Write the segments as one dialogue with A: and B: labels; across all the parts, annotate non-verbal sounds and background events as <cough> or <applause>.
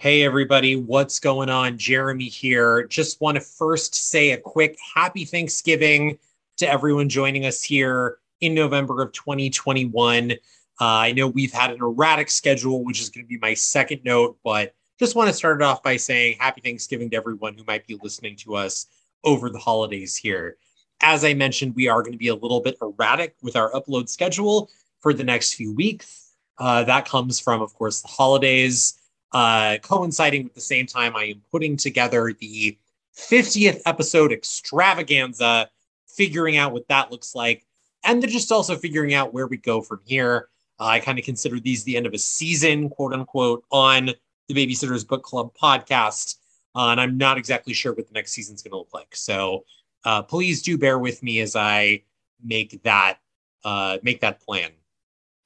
A: Hey, everybody, what's going on? Jeremy here. Just want to first say a quick happy Thanksgiving to everyone joining us here in November of 2021. Uh, I know we've had an erratic schedule, which is going to be my second note, but just want to start it off by saying happy Thanksgiving to everyone who might be listening to us over the holidays here. As I mentioned, we are going to be a little bit erratic with our upload schedule for the next few weeks. Uh, that comes from, of course, the holidays uh, coinciding with the same time I am putting together the 50th episode extravaganza, figuring out what that looks like, and then just also figuring out where we go from here. Uh, I kind of consider these the end of a season, quote unquote, on the Babysitters Book Club podcast. Uh, and I'm not exactly sure what the next season's going to look like. So uh, please do bear with me as I make that uh, make that plan.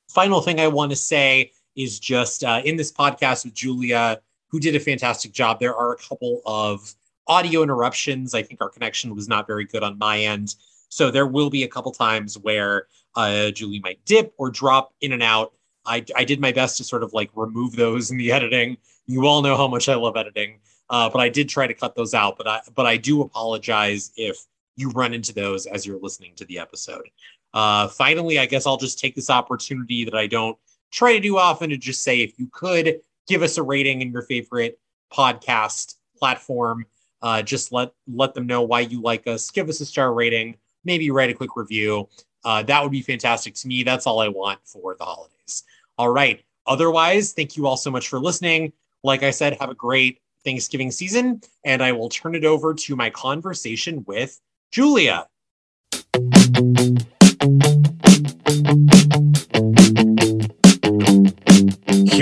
A: Final thing I want to say is just uh, in this podcast with Julia, who did a fantastic job. There are a couple of audio interruptions. I think our connection was not very good on my end. So there will be a couple times where uh, Julie might dip or drop in and out. I, I did my best to sort of like remove those in the editing. You all know how much I love editing, uh, but I did try to cut those out. But I but I do apologize if you run into those as you're listening to the episode. Uh, finally, I guess I'll just take this opportunity that I don't try to do often to just say if you could give us a rating in your favorite podcast platform. Uh, just let let them know why you like us. Give us a star rating. Maybe write a quick review. Uh, that would be fantastic to me. That's all I want for the holidays. All right. Otherwise, thank you all so much for listening. Like I said, have a great Thanksgiving season, and I will turn it over to my conversation with Julia.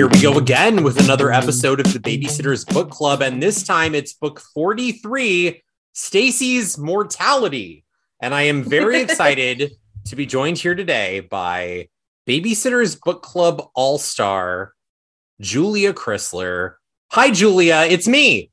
A: Here we go again with another episode of the Babysitters Book Club, and this time it's book 43, Stacy's Mortality. And I am very <laughs> excited to be joined here today by Babysitters Book Club All Star, Julia Chrysler. Hi, Julia, it's me.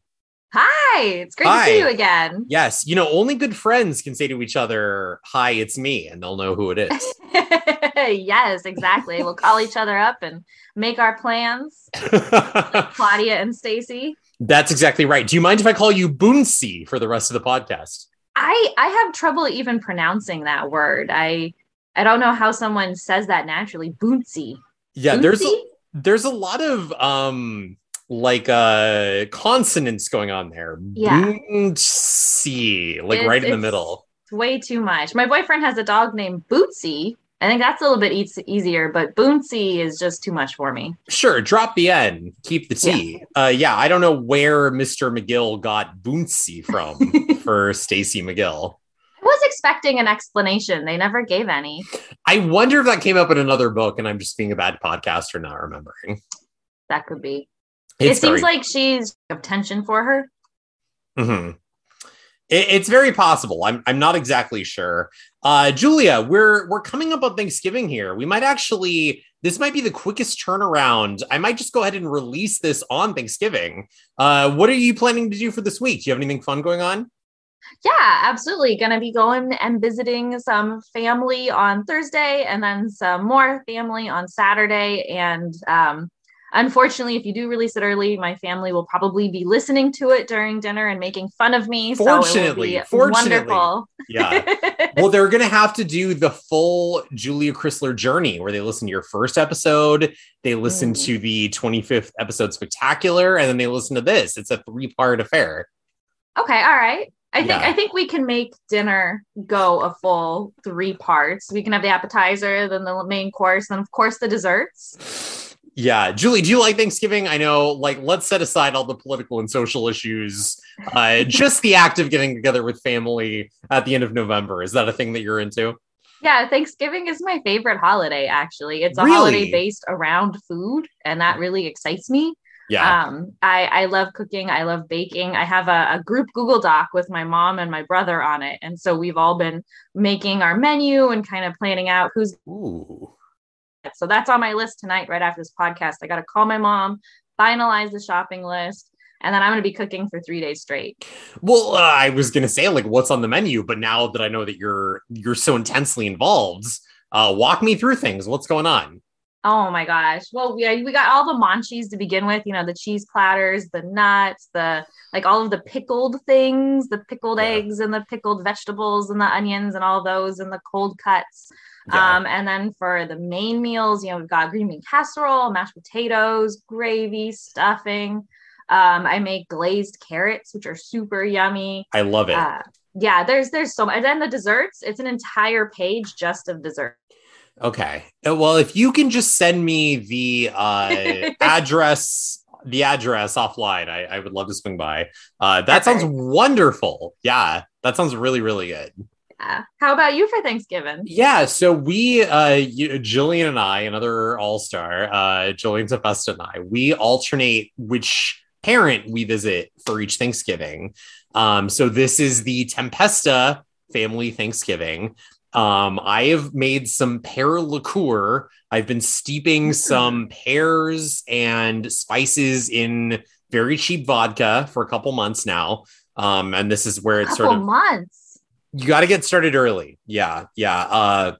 B: Hi, it's great Hi. to see you again.
A: Yes, you know, only good friends can say to each other, Hi, it's me, and they'll know who it is. <laughs>
B: yes, exactly. we'll call each other up and make our plans. like <laughs> Claudia and Stacy.
A: That's exactly right. Do you mind if I call you Boonsy for the rest of the podcast?
B: I I have trouble even pronouncing that word. I I don't know how someone says that naturally. Boonsy.
A: Yeah, Boonsy? there's a, there's a lot of um like uh consonants going on there.
B: Yeah.
A: Bootsy, like it's, right in the middle.
B: Way too much. My boyfriend has a dog named Bootsy. I think that's a little bit e- easier, but Boonsy is just too much for me.
A: Sure, drop the N, keep the T. Yeah, uh, yeah I don't know where Mr. McGill got Boonsy from <laughs> for Stacy McGill.
B: I was expecting an explanation. They never gave any.
A: I wonder if that came up in another book and I'm just being a bad podcaster not remembering.
B: That could be. It's it seems very... like she's of tension for her.
A: Mm-hmm. It, it's very possible. I'm I'm not exactly sure. Uh, Julia, we're we're coming up on Thanksgiving here. We might actually this might be the quickest turnaround. I might just go ahead and release this on Thanksgiving. Uh, what are you planning to do for this week? Do you have anything fun going on?
B: Yeah, absolutely. Going to be going and visiting some family on Thursday and then some more family on Saturday. And um, Unfortunately, if you do release it early, my family will probably be listening to it during dinner and making fun of me.
A: Fortunately, so fortunately, wonderful. yeah. <laughs> well, they're going to have to do the full Julia Chrysler journey, where they listen to your first episode, they listen mm. to the 25th episode spectacular, and then they listen to this. It's a three part affair.
B: Okay, all right. I think yeah. I think we can make dinner go a full three parts. We can have the appetizer, then the main course, then of course the desserts. <sighs> <laughs>
A: Yeah, Julie, do you like Thanksgiving? I know, like, let's set aside all the political and social issues. Uh, <laughs> just the act of getting together with family at the end of November. Is that a thing that you're into?
B: Yeah, Thanksgiving is my favorite holiday, actually. It's a really? holiday based around food, and that really excites me.
A: Yeah.
B: Um, I, I love cooking. I love baking. I have a, a, group Google Doc with my mom and my brother on it. And so we've all been making our menu and kind of planning out who's
A: Ooh.
B: So that's on my list tonight, right after this podcast. I got to call my mom, finalize the shopping list, and then I'm going to be cooking for three days straight.
A: Well, uh, I was going to say like what's on the menu, but now that I know that you're you're so intensely involved, uh, walk me through things. What's going on?
B: Oh my gosh. Well, we, we got all the munchies to begin with, you know, the cheese platters, the nuts, the like all of the pickled things, the pickled yeah. eggs and the pickled vegetables and the onions and all those and the cold cuts. Yeah. Um, and then for the main meals, you know, we've got green bean casserole, mashed potatoes, gravy, stuffing. Um, I make glazed carrots, which are super yummy.
A: I love it.
B: Uh, yeah, there's there's so much. And then the desserts, it's an entire page just of dessert.
A: Okay. Uh, well, if you can just send me the uh, <laughs> address, the address offline, I, I, would love to swing by. Uh, that sounds wonderful. Yeah, that sounds really, really good.
B: Yeah. How about you for Thanksgiving?
A: Yeah, so we, uh, you, Jillian and I, another all star, uh, Jillian Tempesta and I, we alternate which parent we visit for each Thanksgiving. Um, so this is the Tempesta family Thanksgiving. Um, I have made some pear liqueur. I've been steeping some pears and spices in very cheap vodka for a couple months now. Um, and this is where it's sort of
B: months.
A: You got to get started early. Yeah, yeah. Uh,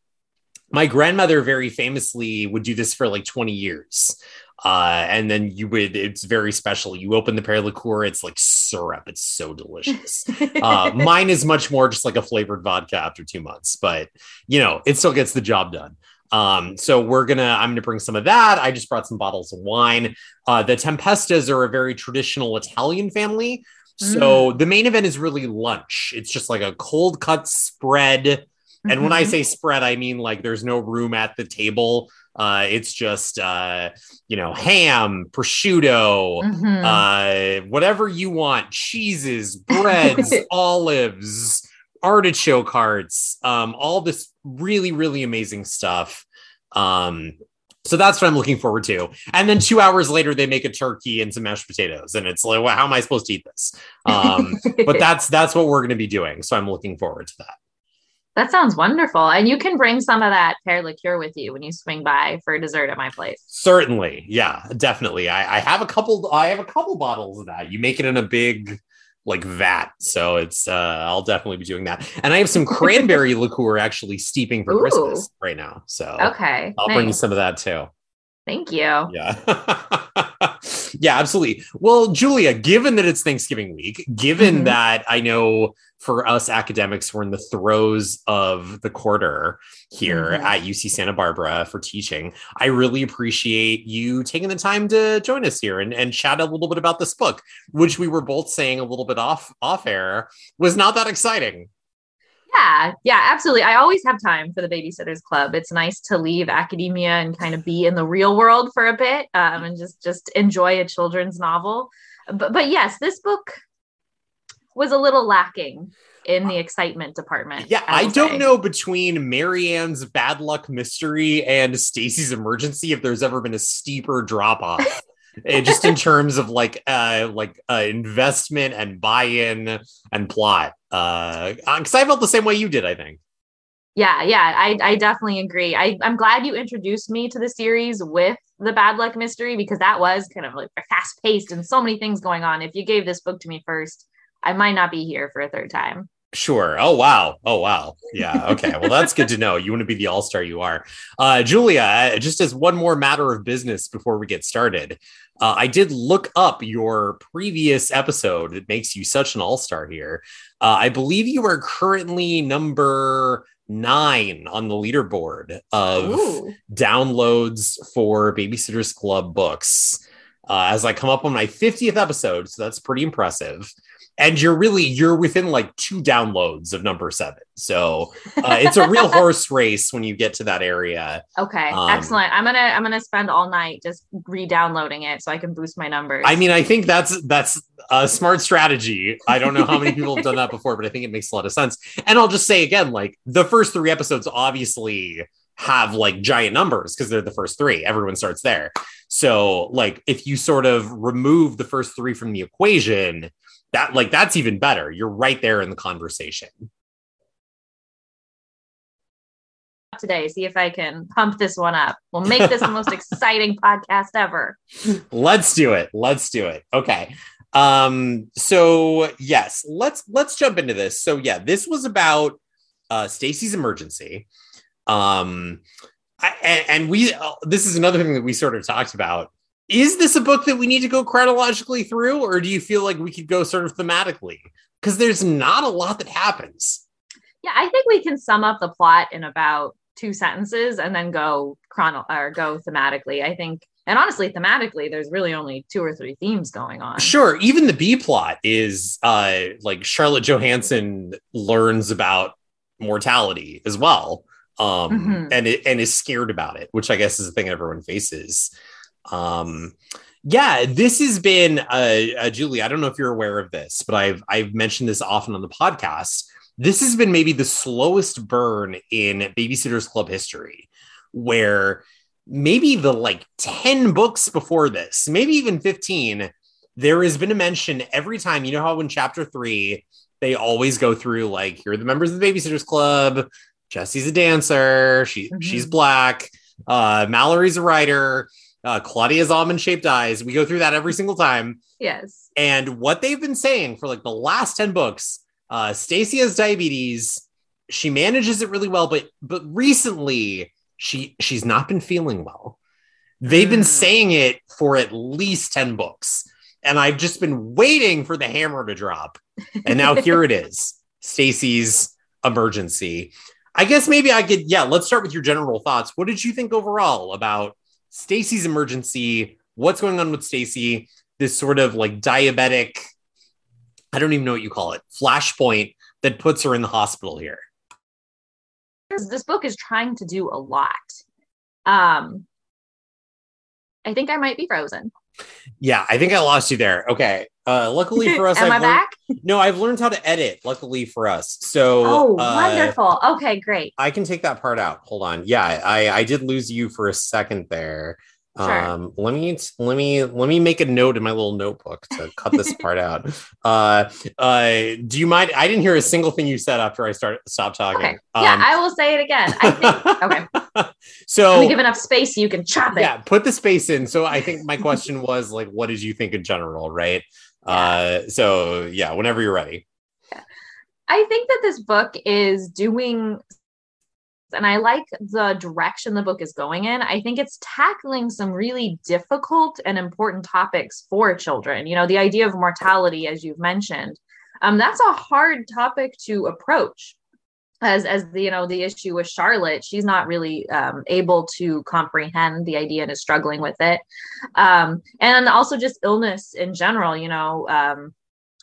A: my grandmother very famously would do this for like 20 years. Uh, and then you would, it's very special. You open the pear liqueur, it's like syrup. It's so delicious. <laughs> uh, mine is much more just like a flavored vodka after two months, but you know, it still gets the job done. Um, so we're gonna, I'm gonna bring some of that. I just brought some bottles of wine. Uh, the Tempestas are a very traditional Italian family. So mm. the main event is really lunch. It's just like a cold cut spread. And mm-hmm. when I mm-hmm. say spread, I mean like there's no room at the table uh, it's just uh, you know ham, prosciutto, mm-hmm. uh, whatever you want, cheeses, breads, <laughs> olives, artichoke hearts, um, all this really really amazing stuff. Um, so that's what I'm looking forward to. And then two hours later, they make a turkey and some mashed potatoes, and it's like, well, how am I supposed to eat this? Um, <laughs> but that's that's what we're going to be doing. So I'm looking forward to that.
B: That sounds wonderful. And you can bring some of that pear liqueur with you when you swing by for dessert at my place.
A: Certainly. Yeah, definitely. I, I have a couple I have a couple bottles of that. You make it in a big like vat. So it's uh I'll definitely be doing that. And I have some cranberry <laughs> liqueur actually steeping for Ooh. Christmas right now. So
B: okay.
A: I'll nice. bring you some of that too.
B: Thank you.
A: Yeah. <laughs> <laughs> yeah, absolutely. Well, Julia, given that it's Thanksgiving week, given mm-hmm. that I know for us academics, we're in the throes of the quarter here mm-hmm. at UC Santa Barbara for teaching. I really appreciate you taking the time to join us here and, and chat a little bit about this book, which we were both saying a little bit off off air was not that exciting.
B: Yeah, yeah, absolutely. I always have time for the Babysitters Club. It's nice to leave academia and kind of be in the real world for a bit um, and just just enjoy a children's novel. But but yes, this book was a little lacking in the excitement department.
A: Yeah, I, I don't say. know between Mary Anne's bad luck mystery and Stacy's emergency if there's ever been a steeper drop off. <laughs> Just in terms of like uh like uh investment and buy-in and plot uh because i felt the same way you did i think.
B: Yeah yeah i i definitely agree. I i'm glad you introduced me to the series with the bad luck mystery because that was kind of like fast paced and so many things going on. If you gave this book to me first i might not be here for a third time
A: Sure. Oh wow. Oh wow. Yeah. Okay. well, that's good to know. You want to be the all star you are, uh, Julia. Uh, just as one more matter of business before we get started, uh, I did look up your previous episode that makes you such an all star here. Uh, I believe you are currently number nine on the leaderboard of Ooh. downloads for Babysitters Club books. Uh, as I come up on my 50th episode, so that's pretty impressive and you're really you're within like two downloads of number seven. So uh, it's a real <laughs> horse race when you get to that area.
B: Okay um, excellent. I'm gonna i'm gonna spend all night just re-downloading it so i can boost my numbers.
A: I mean i think that's that's a smart strategy. I don't know how many people have done that before but i think it makes a lot of sense. And i'll just say again like the first three episodes obviously have like giant numbers because they're the first three. Everyone starts there. So like if you sort of remove the first three from the equation that like that's even better. You're right there in the conversation.
B: Today, see if I can pump this one up. We'll make this the most <laughs> exciting podcast ever.
A: Let's do it. Let's do it. Okay. Um, so yes, let's let's jump into this. So yeah, this was about uh Stacy's emergency. Um I, and, and we uh, this is another thing that we sort of talked about. Is this a book that we need to go chronologically through, or do you feel like we could go sort of thematically? Because there's not a lot that happens.
B: Yeah, I think we can sum up the plot in about two sentences and then go chrono or go thematically. I think and honestly thematically there's really only two or three themes going on
A: sure even the b plot is uh like charlotte johanssen learns about mortality as well um mm-hmm. and it, and is scared about it which i guess is the thing everyone faces um yeah this has been uh, uh julie i don't know if you're aware of this but i've i've mentioned this often on the podcast this has been maybe the slowest burn in babysitters club history where maybe the like 10 books before this, maybe even 15, there has been a mention every time. You know how in chapter three, they always go through like, here are the members of the Babysitters Club. Jessi's a dancer. She mm-hmm. she's black. Uh, Mallory's a writer. Uh, Claudia's almond shaped eyes. We go through that every single time.
B: Yes.
A: And what they've been saying for like the last 10 books, uh, Stacy has diabetes. She manages it really well, but but recently she she's not been feeling well. They've been mm. saying it for at least 10 books. And I've just been waiting for the hammer to drop. And now <laughs> here it is. Stacy's emergency. I guess maybe I could yeah, let's start with your general thoughts. What did you think overall about Stacy's emergency? What's going on with Stacy? This sort of like diabetic I don't even know what you call it. Flashpoint that puts her in the hospital here
B: this book is trying to do a lot. Um, I think I might be frozen.
A: Yeah, I think I lost you there. Okay. Uh, luckily <laughs> for us,
B: am
A: I've
B: I learned,
A: back? No, I've learned how to edit. Luckily for us, so
B: oh, uh, wonderful. Okay, great.
A: I can take that part out. Hold on. Yeah, I I did lose you for a second there. Sure. Um, let me let me let me make a note in my little notebook to cut this part out. <laughs> Uh, uh, do you mind? I didn't hear a single thing you said after I started stopped talking.
B: Okay. Yeah, um, I will say it again. I think <laughs> okay.
A: so
B: me give enough space you can chop it.
A: Yeah, put the space in. So I think my question was like, what did you think in general, right? Yeah. Uh, so yeah, whenever you're ready.
B: I think that this book is doing and I like the direction the book is going in. I think it's tackling some really difficult and important topics for children. You know, the idea of mortality, as you've mentioned, um, that's a hard topic to approach. As as the you know the issue with Charlotte, she's not really um, able to comprehend the idea and is struggling with it, um, and also just illness in general. You know, um,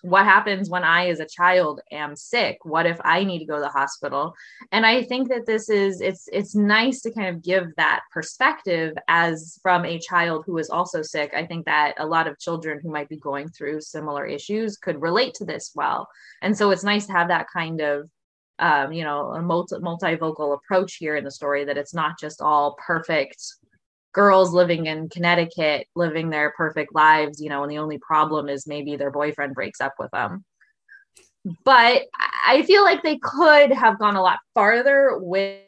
B: what happens when I, as a child, am sick? What if I need to go to the hospital? And I think that this is it's it's nice to kind of give that perspective as from a child who is also sick. I think that a lot of children who might be going through similar issues could relate to this well. And so it's nice to have that kind of um, you know, a multi multivocal approach here in the story that it's not just all perfect girls living in Connecticut living their perfect lives, you know, and the only problem is maybe their boyfriend breaks up with them. But I feel like they could have gone a lot farther with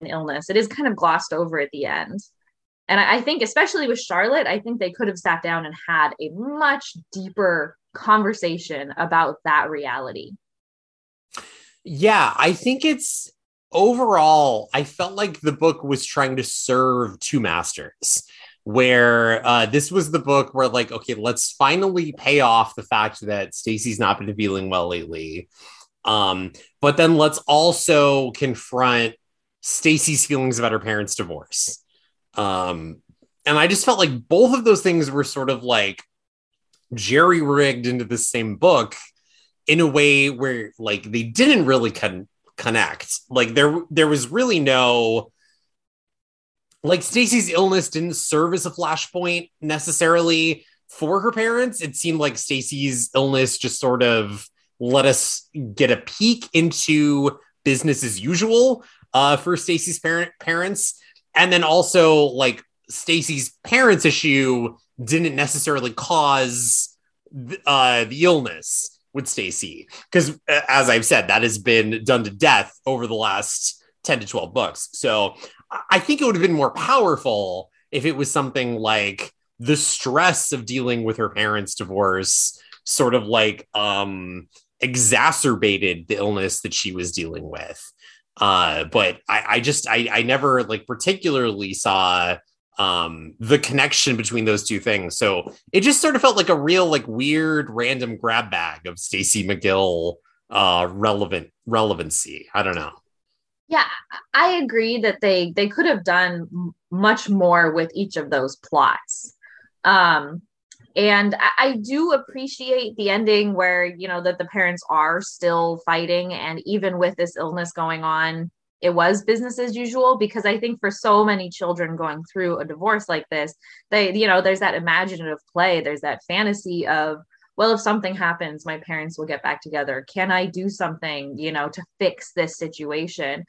B: an illness. It is kind of glossed over at the end. And I think, especially with Charlotte, I think they could have sat down and had a much deeper conversation about that reality.
A: Yeah, I think it's overall, I felt like the book was trying to serve two masters. Where uh, this was the book where, like, okay, let's finally pay off the fact that Stacy's not been feeling well lately. Um, but then let's also confront Stacy's feelings about her parents' divorce. Um, and I just felt like both of those things were sort of like jerry rigged into the same book in a way where like they didn't really con- connect. Like there there was really no like Stacy's illness didn't serve as a flashpoint necessarily for her parents. It seemed like Stacy's illness just sort of let us get a peek into business as usual uh, for Stacy's parent parents, and then also like Stacy's parents' issue didn't necessarily cause uh, the illness with Stacy because as I've said that has been done to death over the last 10 to 12 books. So I think it would have been more powerful if it was something like the stress of dealing with her parents' divorce sort of like um exacerbated the illness that she was dealing with. Uh, but I, I just I, I never like particularly saw um the connection between those two things. So it just sort of felt like a real like weird random grab bag of Stacey McGill uh relevant relevancy. I don't know.
B: Yeah, I agree that they they could have done much more with each of those plots. Um and I, I do appreciate the ending where you know that the parents are still fighting and even with this illness going on it was business as usual because i think for so many children going through a divorce like this they you know there's that imaginative play there's that fantasy of well if something happens my parents will get back together. Can i do something you know to fix this situation?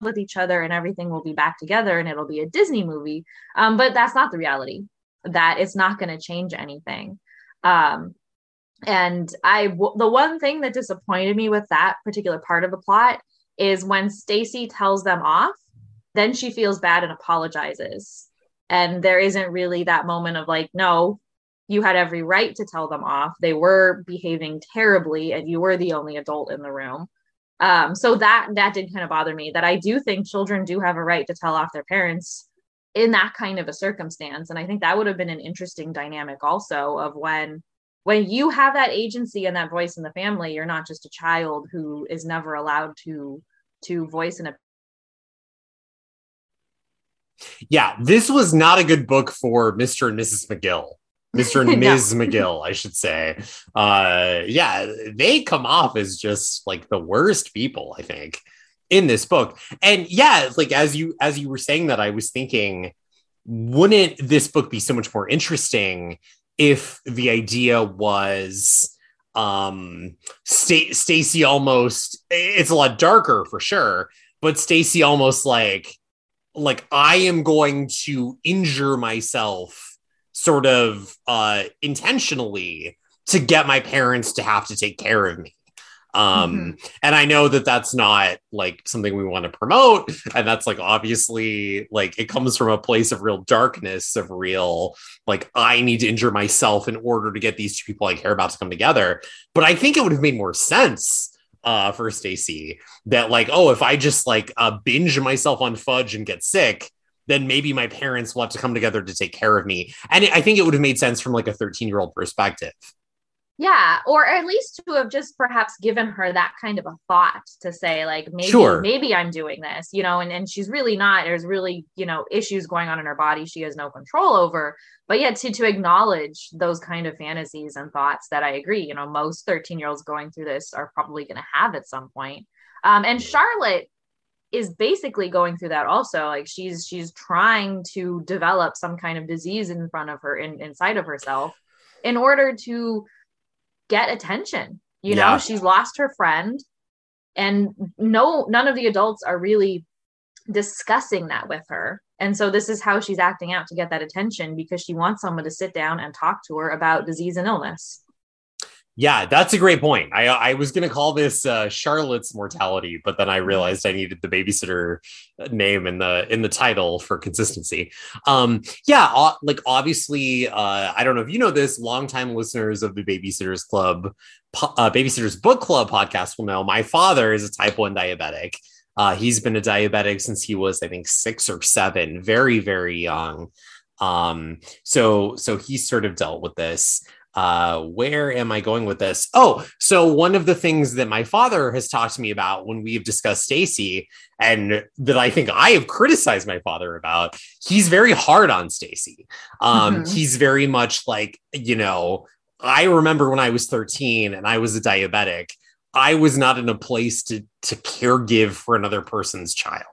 B: With each other and everything will be back together and it'll be a disney movie. Um, but that's not the reality. That it's not going to change anything. Um, and I, the one thing that disappointed me with that particular part of the plot is when Stacy tells them off, then she feels bad and apologizes. And there isn't really that moment of like, no, you had every right to tell them off. They were behaving terribly, and you were the only adult in the room. Um, so that that did kind of bother me. That I do think children do have a right to tell off their parents in that kind of a circumstance and i think that would have been an interesting dynamic also of when when you have that agency and that voice in the family you're not just a child who is never allowed to to voice an opinion
A: yeah this was not a good book for mr and mrs mcgill. <laughs> Mr and ms mcgill i should say. Uh yeah they come off as just like the worst people i think in this book. And yeah, like as you as you were saying that, I was thinking, wouldn't this book be so much more interesting if the idea was um St- Stacey almost it's a lot darker for sure, but Stacy almost like like I am going to injure myself sort of uh intentionally to get my parents to have to take care of me um mm-hmm. and i know that that's not like something we want to promote and that's like obviously like it comes from a place of real darkness of real like i need to injure myself in order to get these two people i care about to come together. But i think it would have made more sense uh for stacy that like oh if i just like uh binge myself on fudge and get sick then maybe my parents will have to come together to take care of me. And i think it would have made sense from like a 13 year old perspective
B: yeah or at least to have just perhaps given her that kind of a thought to say like maybe
A: sure.
B: maybe i'm doing this you know and, and she's really not there's really you know issues going on in her body she has no control over but yet to to acknowledge those kind of fantasies and thoughts that i agree you know most 13 year olds going through this are probably going to have at some point um, and charlotte is basically going through that also like she's she's trying to develop some kind of disease in front of her in, inside of herself in order to get attention. You know, she's lost her friend and no none of the adults are really discussing that with her. And so this is how she's acting out to get that attention because she wants someone to sit down and talk to her about disease and illness.
A: Yeah, that's a great point. I I was going to call this uh, Charlotte's mortality, but then I mm-hmm. realized I needed the babysitter name in the in the title for consistency. Um, yeah, like obviously, uh, I don't know if you know this. Longtime listeners of the Babysitters Club, uh, Babysitters Book Club podcast will know my father is a type one diabetic. Uh, he's been a diabetic since he was, I think, six or seven, very very young. Um, so so he sort of dealt with this uh where am i going with this oh so one of the things that my father has talked to me about when we've discussed Stacy and that i think i have criticized my father about he's very hard on Stacy. um mm-hmm. he's very much like you know i remember when i was 13 and i was a diabetic I was not in a place to to care give for another person's child.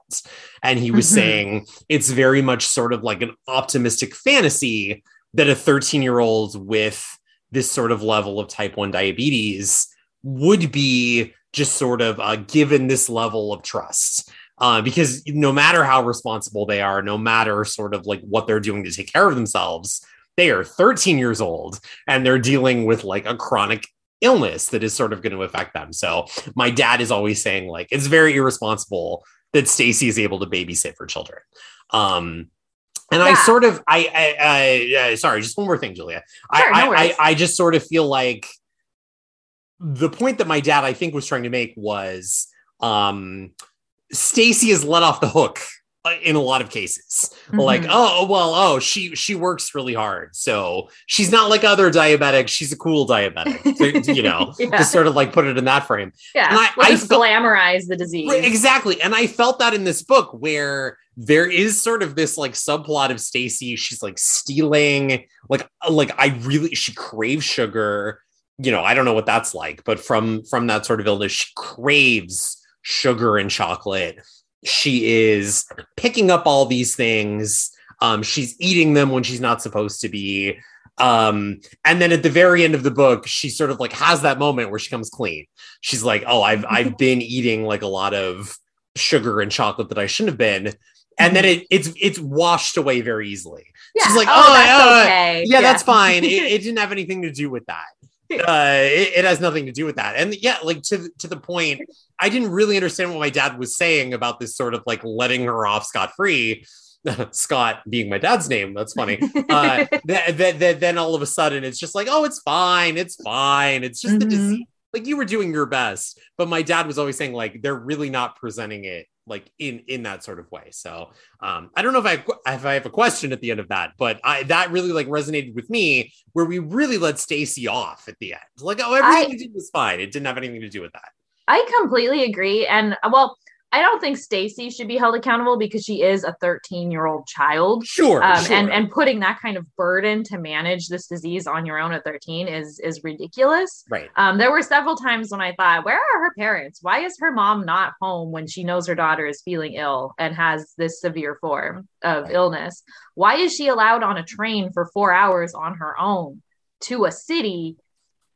A: And he was mm-hmm. saying it's very much sort of like an optimistic fantasy that a 13 year old with this sort of level of type 1 diabetes would be just sort of uh, given this level of trust. Uh, because no matter how responsible they are, no matter sort of like what they're doing to take care of themselves, they are 13 years old and they're dealing with like a chronic illness that is sort of going to affect them. So my dad is always saying like it's very irresponsible that Stacey is able to babysit for children. Um, and yeah. I sort of, I, I, I uh, sorry, just one more thing, Julia. Sure, I, no I, I just sort of feel like the point that my dad, I think, was trying to make was um, Stacy is let off the hook in a lot of cases. Mm-hmm. like oh well oh she she works really hard so she's not like other diabetics she's a cool diabetic. <laughs> You know yeah. to sort of like put it in that frame.
B: Yeah and I, I felt, glamorize the disease.
A: Exactly. And i felt that in this book where there is sort of this like subplot of stacy. She's like stealing like like i really she craves sugar. You know i don't know what that's like but from from that sort of illness she craves sugar and chocolate she is picking up all these things. Um, she's eating them when she's not supposed to be. Um, and then at the very end of the book, she sort of like has that moment where she comes clean. She's like, "Oh, I've <laughs> I've been eating like a lot of sugar and chocolate that I shouldn't have been." And then it, it's it's washed away very easily. Yeah. She's like, "Oh, oh that's uh, okay. yeah, yeah, that's fine. it, <laughs> it didn't have anything to do with that." <laughs> uh, it, it, has nothing to do with that. And yeah, like to to the point, I didn't really understand what my dad was saying about this sort of like letting her off scot free. <laughs> Scott being my dad's name, that's funny. <laughs> Uh, that, that, that, then all of a sudden it's just like, oh, it's fine, it's fine, it's just mm-hmm. the disease. Like you were doing your best, but my dad was always saying like they're really not presenting it like in in that sort of way. So um, I don't know if I if I have a question at the end of that, but I that really like resonated with me where we really let Stacy off at the end. Like oh everything I, did was fine. It didn't have anything to do with that.
B: I completely agree. And well, I don't think Stacy should be held accountable because she is a 13 year old child.
A: Sure,
B: um,
A: sure.
B: And and putting that kind of burden to manage this disease on your own at 13 is is ridiculous.
A: Right.
B: Um, there were several times when I thought, where are her parents? Why is her mom not home when she knows her daughter is feeling ill and has this severe form of right. illness? Why is she allowed on a train for four hours on her own to a city?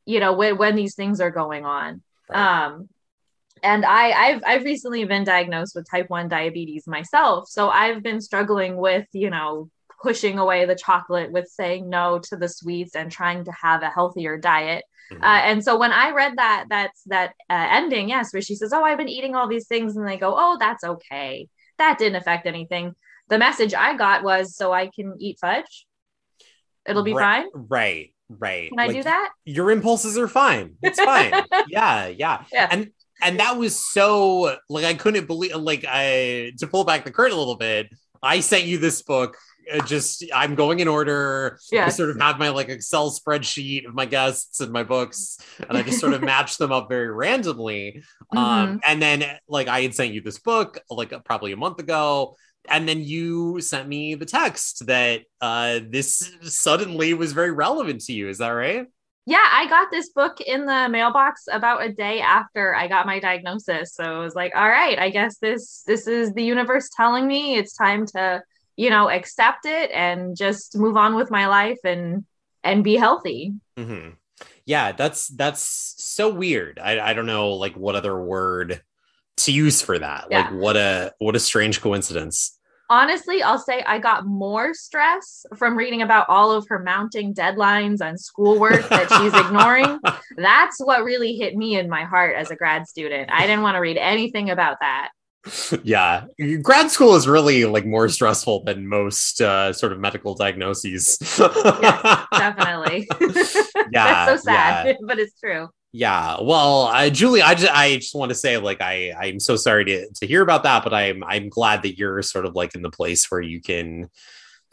B: You know, when when these things are going on. Right. Um, and I, I've I've recently been diagnosed with type one diabetes myself, so I've been struggling with you know pushing away the chocolate, with saying no to the sweets, and trying to have a healthier diet. Mm-hmm. Uh, and so when I read that that's that uh, ending, yes, where she says, "Oh, I've been eating all these things," and they go, "Oh, that's okay. That didn't affect anything." The message I got was, "So I can eat fudge. It'll be
A: right,
B: fine."
A: Right. Right.
B: Can I like, do that?
A: Your impulses are fine. It's fine. <laughs> yeah, yeah. Yeah. And and that was so like I couldn't believe like I to pull back the curtain a little bit. I sent you this book. Uh, just I'm going in order. Yeah. I sort of have my like Excel spreadsheet of my guests and my books, and I just sort of <laughs> matched them up very randomly. Um, mm-hmm. Um, and then like I had sent you this book like probably a month ago, and then you sent me the text that uh, this suddenly was very relevant to you. Is that right?
B: Yeah, I got this book in the mailbox about a day after I got my diagnosis. So I was like, all right, I guess this this is the universe telling me it's time to, you know, accept it and just move on with my life and and be healthy.
A: Mm-hmm. Yeah, that's that's so weird. I I don't know like what other word to use for that. Yeah. Like what a what a strange coincidence
B: honestly, I'll say I got more stress from reading about all of her mounting deadlines and schoolwork that she's ignoring. <laughs> That's what really hit me in my heart as a grad student. I didn't want to read anything about that.
A: Yeah, grad school is really like more stressful than most uh, sort of medical diagnoses.
B: yes, <laughs> definitely. <laughs> yeah, That's so sad, yeah. but it's true.
A: Yeah, well, uh, Julie, I just I just want to say like I I'm so sorry to to hear about that, but I'm I'm glad that you're sort of like in the place where you can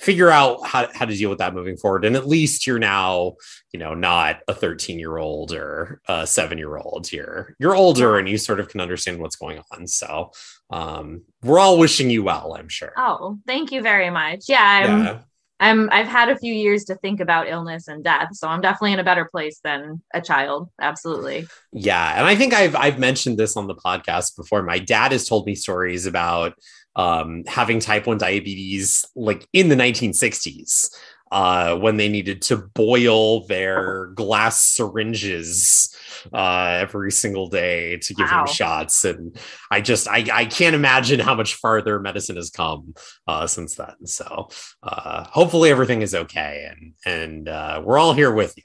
A: figure out how, how to deal with that moving forward. And at least you're now you know not a 13 year old or a 7 year old you're you're older and you sort of can understand what's going on. So um we're all wishing you well i'm sure.
B: Oh thank you very much. Yeah i'm yeah. I'm I've had a few years to think about illness and death, so I'm definitely in a better place than a child. Absolutely.
A: Yeah, and I think I've I've mentioned this on the podcast before. My dad has told me stories about um, having type 1 diabetes like in the 1960s uh, when they needed to boil their glass syringes uh, every single day to give wow. him shots. And I just, I, I can't imagine how much farther medicine has come uh, since then. So uh, hopefully everything is okay. And, and uh, we're all here with you.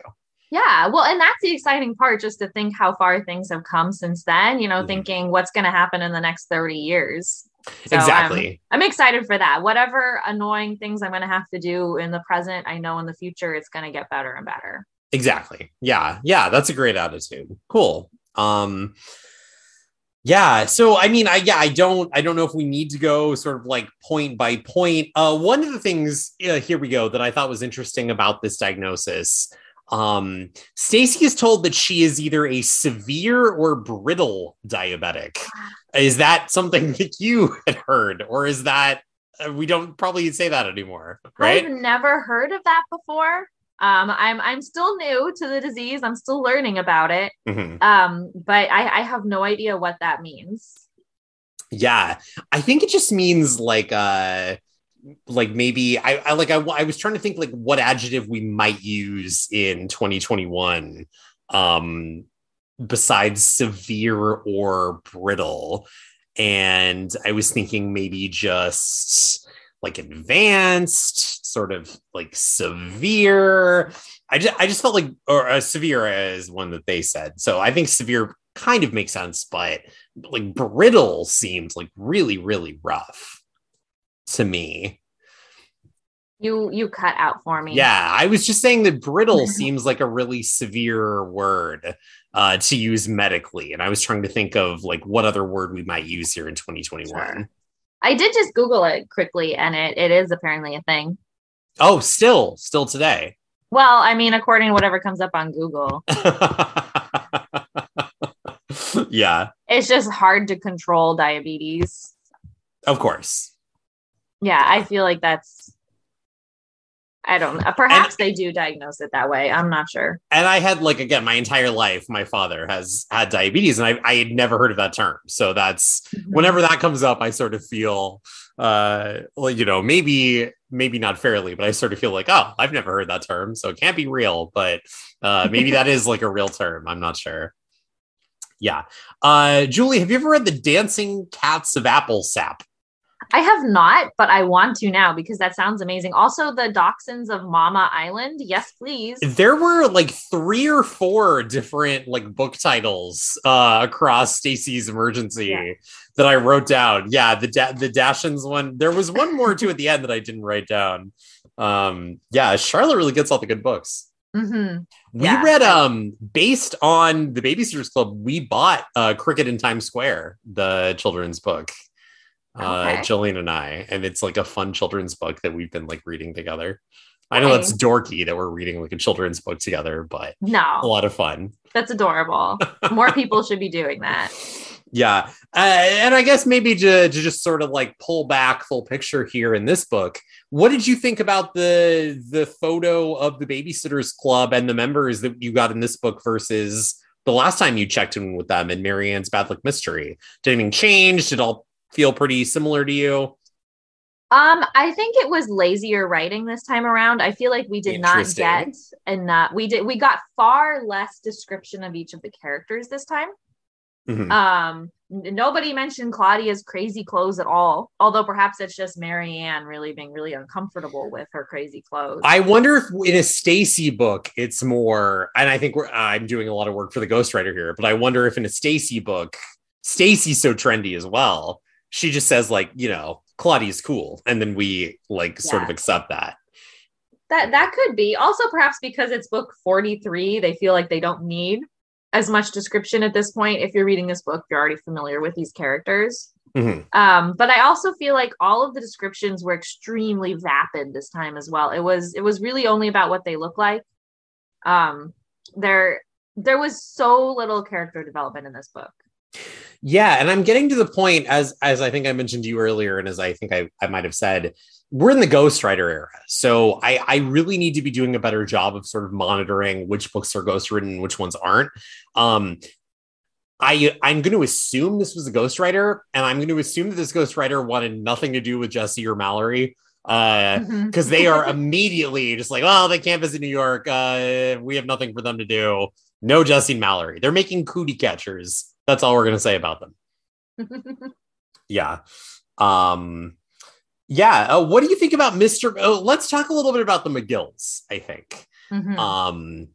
B: Yeah, well, and that's the exciting part just to think how far things have come since then, you know, mm-hmm. thinking what's going to happen in the next 30 years.
A: So exactly.
B: I'm, I'm excited for that. Whatever annoying things I'm going to have to do in the present, I know in the future it's going to get better and better.
A: Exactly. Yeah. Yeah. That's a great attitude. Cool. Um, Yeah. So I mean, I yeah, I don't I don't know if we need to go sort of like point by point. Uh, one of the things uh, here we go that I thought was interesting about this diagnosis. Um, Stacy is told that she is either a severe or brittle diabetic. Is that something <laughs> that you had heard, or is that uh, we don't probably say that anymore, right?
B: I've never heard of that before. Um, I'm I'm still new to the disease. I'm still learning about it.
A: Mhm.
B: Um, but I, I have no idea what that means.
A: Yeah, I think it just means like uh like maybe I, I like I, I was trying to think like what adjective we might use in 2021 um besides severe or brittle. And I was thinking maybe just like advanced sort of like severe. I just I just felt like or uh, severe is one that they said. So I think severe kind of makes sense but like brittle seems like really really rough to me.
B: You you cut out for me.
A: yeah i was just saying that brittle <laughs> seems like a really severe word uh, to use medically and i was trying to think of like what other word we might use here in 2021
B: Sure. I did just Google it quickly, and it it is apparently a thing.
A: oh still still today
B: Well, I mean, according to whatever comes up on Google, <laughs>
A: yeah
B: it's just hard to control diabetes.
A: of course
B: Yeah, I feel like that's. I don't know. Perhaps they do diagnose it that way. I'm not sure.
A: and I had like again my entire life, my father has had diabetes, and I, I had never heard of that term. So that's whenever that comes up, I sort of feel uh well, you know, maybe maybe not fairly, but I sort of feel like, oh, I've never heard that term, so it can't be real, but uh maybe that is like a real term. I'm not sure. Yeah. Uh Julie, have you ever read The Dancing Cats of Apple Sap?
B: I have not, but I want to now because that sounds amazing. Also, the Dachshunds of Mama Island. Yes, please.
A: There were like three or four different like book titles uh across Stacy's emergency
B: Yeah.
A: that I wrote down. Yeah, the da- the Dashins one. There was one more too at the end that I didn't write down. Um yeah, Charlotte really gets all the good books.
B: hmm
A: We
B: Yeah.
A: read um based on the Babysitters Club, we bought uh Cricket in Times Square, the children's book. Uh
B: Okay.
A: Jillian and I, and it's like a fun children's book that we've been like reading together. I know that's dorky that we're reading like a children's book together, but
B: no, a
A: lot of fun.
B: that's adorable. More people should be doing that. <laughs>
A: Yeah. Uh, and I guess maybe to, to just sort of like pull back full picture here in this book, what did you think about the the photo of the babysitters club and the members that you got in this book versus the last time you checked in with them in Mary Anne's Bad Luck Mystery? Did anything change? Did it all feel pretty similar to you?
B: Um, I think it was lazier writing this time around. I feel like we did not get enough. We did. We got far less description of each of the characters this time.
A: Mhm.
B: Um, nobody mentioned Claudia's crazy clothes at all. Although perhaps it's just Mary Anne really being really uncomfortable with her crazy clothes.
A: I wonder if in a Stacy book it's more, and I think we're, I'm doing a lot of work for the ghostwriter here, but I wonder if in a Stacy book, Stacy's so trendy as well. She just says like, you know, Claudia's cool, and then we like sort of accept that.
B: that that could be. Also perhaps because it's book 43 they feel like they don't need as much description at this point. If you're reading this book you're already familiar with these characters.
A: Mhm.
B: um but i also feel like all of the descriptions were extremely vapid this time as well. It was it was really only about what they look like. Um there there was so little character development in this book
A: Yeah, and I'm getting to the point as as I think I mentioned to you earlier, and as I think I, I might have said, we're in the ghostwriter era. So I, I really need to be doing a better job of sort of monitoring which books are ghostwritten and which ones aren't. Um I I'm going to assume this was a ghostwriter, and I'm going to assume that this ghostwriter wanted nothing to do with Jessi or Mallory. Uh
B: Mhm.
A: because they are <laughs> immediately just like, oh, they can't visit New York. Uh, we have nothing for them to do. No Jessi and Mallory. They're making cootie catchers. That's all we're gonna say about them. <laughs> Yeah. Um yeah. Uh, what do you think about Mr. Oh, let's talk a little bit about the McGills, I think.
B: Mhm.
A: Um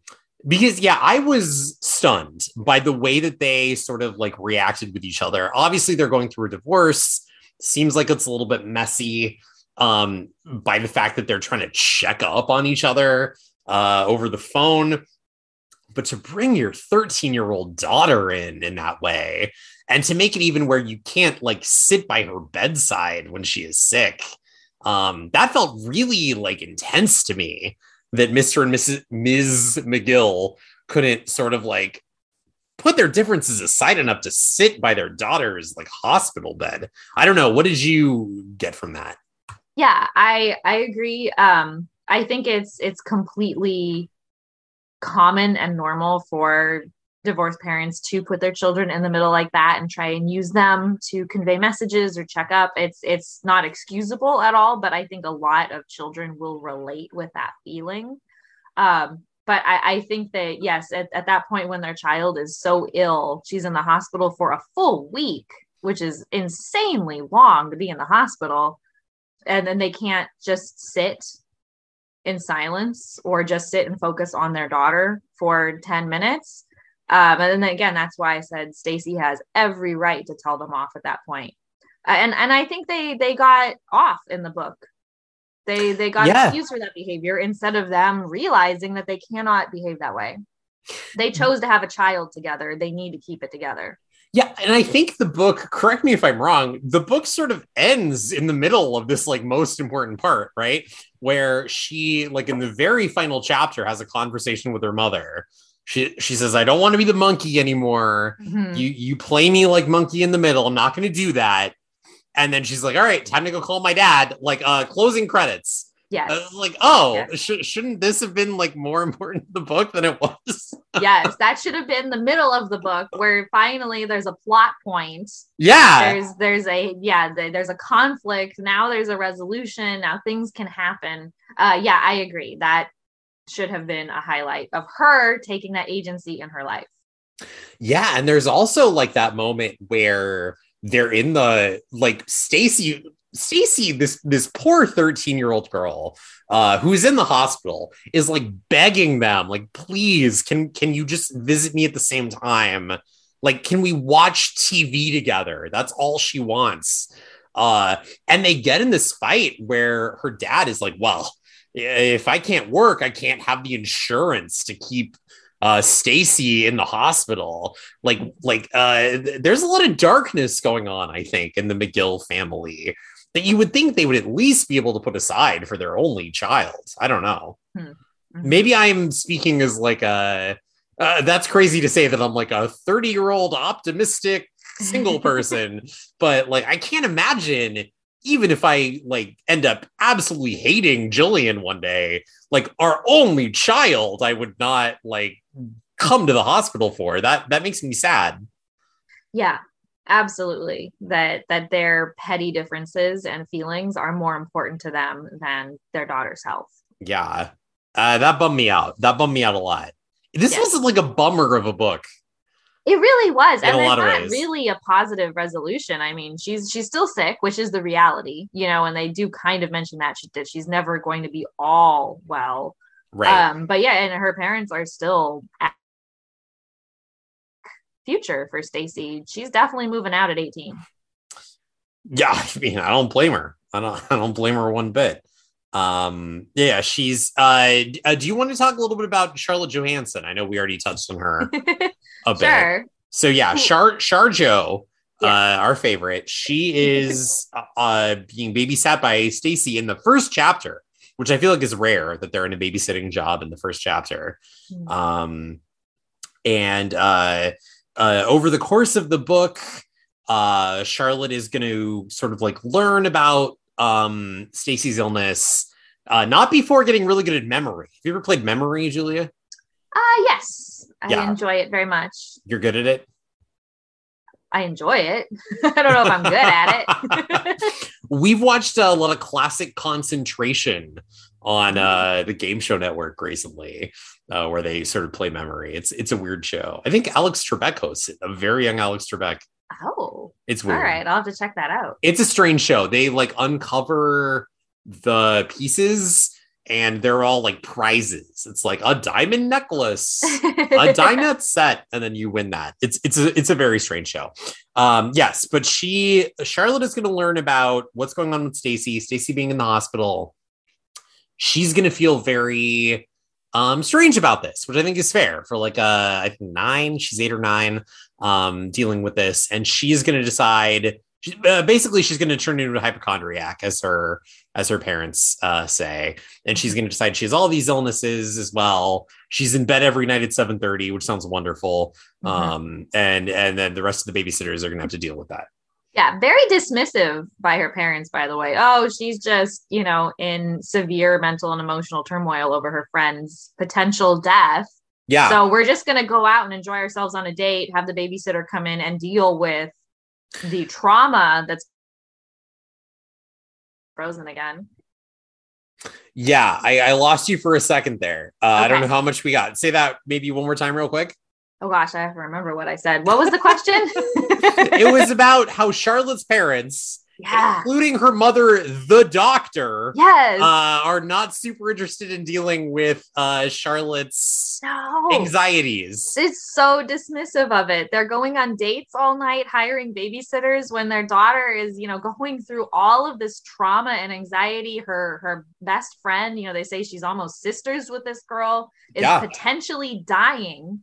A: because yeah, I was stunned by the way that they sort of like reacted with each other. Obviously, they're going through a divorce. Seems like it's a little bit messy um by the fact that they're trying to check up on each other uh over the phone but to bring your 13 year old daughter in in that way and to make it even where you can't like sit by her bedside when she is sick um that felt really like intense to me that mr and mrs ms mcgill couldn't sort of like put their differences aside enough to sit by their daughter's like hospital bed. I don't know. What did you get from that?
B: Yeah i i agree. Um i think it's it's completely common and normal for divorced parents to put their children in the middle like that and try and use them to convey messages or check up. It's it's not excusable at all but i think a lot of children will relate with that feeling. Um, but I, I, think that yes at, at that point when their child is so ill she's in the hospital for a full week which is insanely long to be in the hospital. And then they can't just sit in silence or just sit and focus on their daughter for 10 minutes um, and then again, that's why I said Stacy has every right to tell them off at that point. Uh, and and I think they they got off in the book. They they got yeah. excused for that behavior instead of them realizing that they cannot behave that way. They chose to have a child together. They need to keep it together.
A: Yeah, and I think the book, correct me if I'm wrong, the book sort of ends in the middle of this like most important part, right? Where she like in the very final chapter has a conversation with her mother. She she says i don't want to be the monkey anymore. Mm-hmm. you you play me like monkey in the middle. I'm not going to do that. And then she's like all right time to go call my dad. Like uh closing credits
B: Yes.
A: Uh, like, oh, yes. sh- shouldn't this have been like more <laughs> important to the book than it was? <laughs>
B: yes, that should have been the middle of the book where finally there's a plot point.
A: Yeah.
B: There's there's a yeah, there's a conflict. Now there's a resolution. Now things can happen. Uh yeah, I agree. That should have been a highlight of her taking that agency in her life.
A: Yeah, and there's also like that moment where they're in the like Stacy Stacy this this poor 13-year-old girl uh who's in the hospital is like begging them like please can can you just visit me at the same time? Like can we watch TV together? That's all she wants. Uh and they get in this fight where her dad is like, "Well, if I can't work, I can't have the insurance to keep uh, Stacy in the hospital. Like, like uh, there's a lot of darkness going on, I think, in the McGill family that you would think they would at least be able to put aside for their only child. I don't know. Hmm. Mm-hmm. Maybe I'm speaking as like a. Uh, that's crazy to say that I'm like a 30 year old optimistic <laughs> single person, but like I can't imagine even if I like end up absolutely hating Jillian one day, like our only child, I would not like come to the hospital for. That that makes me sad.
B: Yeah, absolutely. That that their petty differences and feelings are more important to them than their daughter's health.
A: Yeah. Uh, that bummed me out. That bummed me out a lot. This yes. was like a bummer of a book.
B: It really was, in and it's not really a positive resolution. I mean, she's she's still sick, which is the reality, you know. And they do kind of mention that she did. she's never going to be all well, right? Um, but yeah, and her parents are still future for Stacy. She's definitely moving out at eighteen.
A: Yeah, I mean, I don't blame her. I don't. I don't blame her one bit. Um, yeah, she's. Uh, uh, do you want to talk a little bit about Charlotte Johanssen? I know we already touched on her. <laughs> a sure. bit. So yeah, Char Charjo, yeah. uh, our favorite, she is uh, being babysat by Stacy in the first chapter, which I feel like is rare that they're in a babysitting job in the first chapter. Mm-hmm. Um, and uh, uh, over the course of the book, uh, Charlotte is going to sort of like learn about um, Stacy's illness, uh, not before getting really good at memory. Have you ever played Memory, Julia?
B: Uh, yes. I yeah. enjoy it very much.
A: You're good at it?
B: I enjoy it. <laughs> I don't know if I'm good at it. <laughs>
A: We've watched a lot of classic concentration on uh, the game show network recently, uh, where they sort of play memory. It's it's a weird show. I think Alex Trebek hosts it, a very young Alex Trebek.
B: Oh,
A: it's weird.
B: All right, I'll have to check that out.
A: It's a strange show. They like uncover the pieces and they're all like prizes. It's like a diamond necklace, a <laughs> dinette set, and then you win that. It's it's a it's a very strange show. Um, yes, but she Charlotte is going to learn about what's going on with Stacy. Stacy being in the hospital. She's going to feel very um, strange about this, which I think is fair for like uh, I think nine. She's eight or nine, um, dealing with this, and she's going to decide. Uh, basically, she's going to turn into a hypochondriac, as her as her parents uh, say, and she's going to decide she has all these illnesses as well. She's in bed every night at seven thirty, which sounds wonderful. Mm-hmm. Um, and and then the rest of the babysitters are going to have to deal with that.
B: Yeah, very dismissive by her parents, by the way. Oh, she's just, you know, in severe mental and emotional turmoil over her friend's potential death.
A: Yeah.
B: So we're just going to go out and enjoy ourselves on a date, have the babysitter come in and deal with the trauma that's frozen again.
A: Yeah, I, I lost you for a second there. Uh, okay. I don't know how much we got. Say that maybe one more time, real quick.
B: Oh gosh, I have to remember what I said. What was the question? <laughs>
A: it was about how Charlotte's parents,
B: yeah.
A: including her mother, the doctor,
B: yes,
A: uh, are not super interested in dealing with uh, Charlotte's
B: no.
A: anxieties.
B: It's so dismissive of it. They're going on dates all night, hiring babysitters when their daughter is, you know, going through all of this trauma and anxiety. Her her best friend, you know, they say she's almost sisters with this girl, is yeah. potentially dying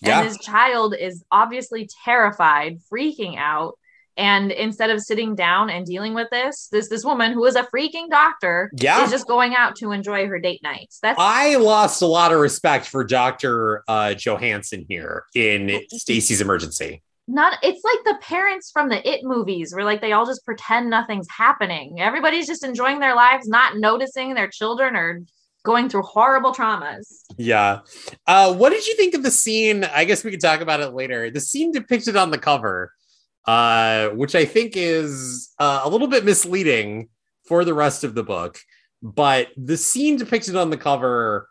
B: yeah. and his child is obviously terrified freaking out and instead of sitting down and dealing with this this this woman who is a freaking doctor
A: yeah.
B: is just going out to enjoy her date nights that's
A: i lost a lot of respect for dr uh johanssen here in stacy's emergency
B: not it's like the parents from the it movies where like they all just pretend nothing's happening everybody's just enjoying their lives not noticing their children or going through horrible traumas.
A: Yeah. Uh, what did you think of the scene? I guess we could talk about it later. The scene depicted on the cover, uh, which I think is uh, a little bit misleading for the rest of the book. But the scene depicted on the cover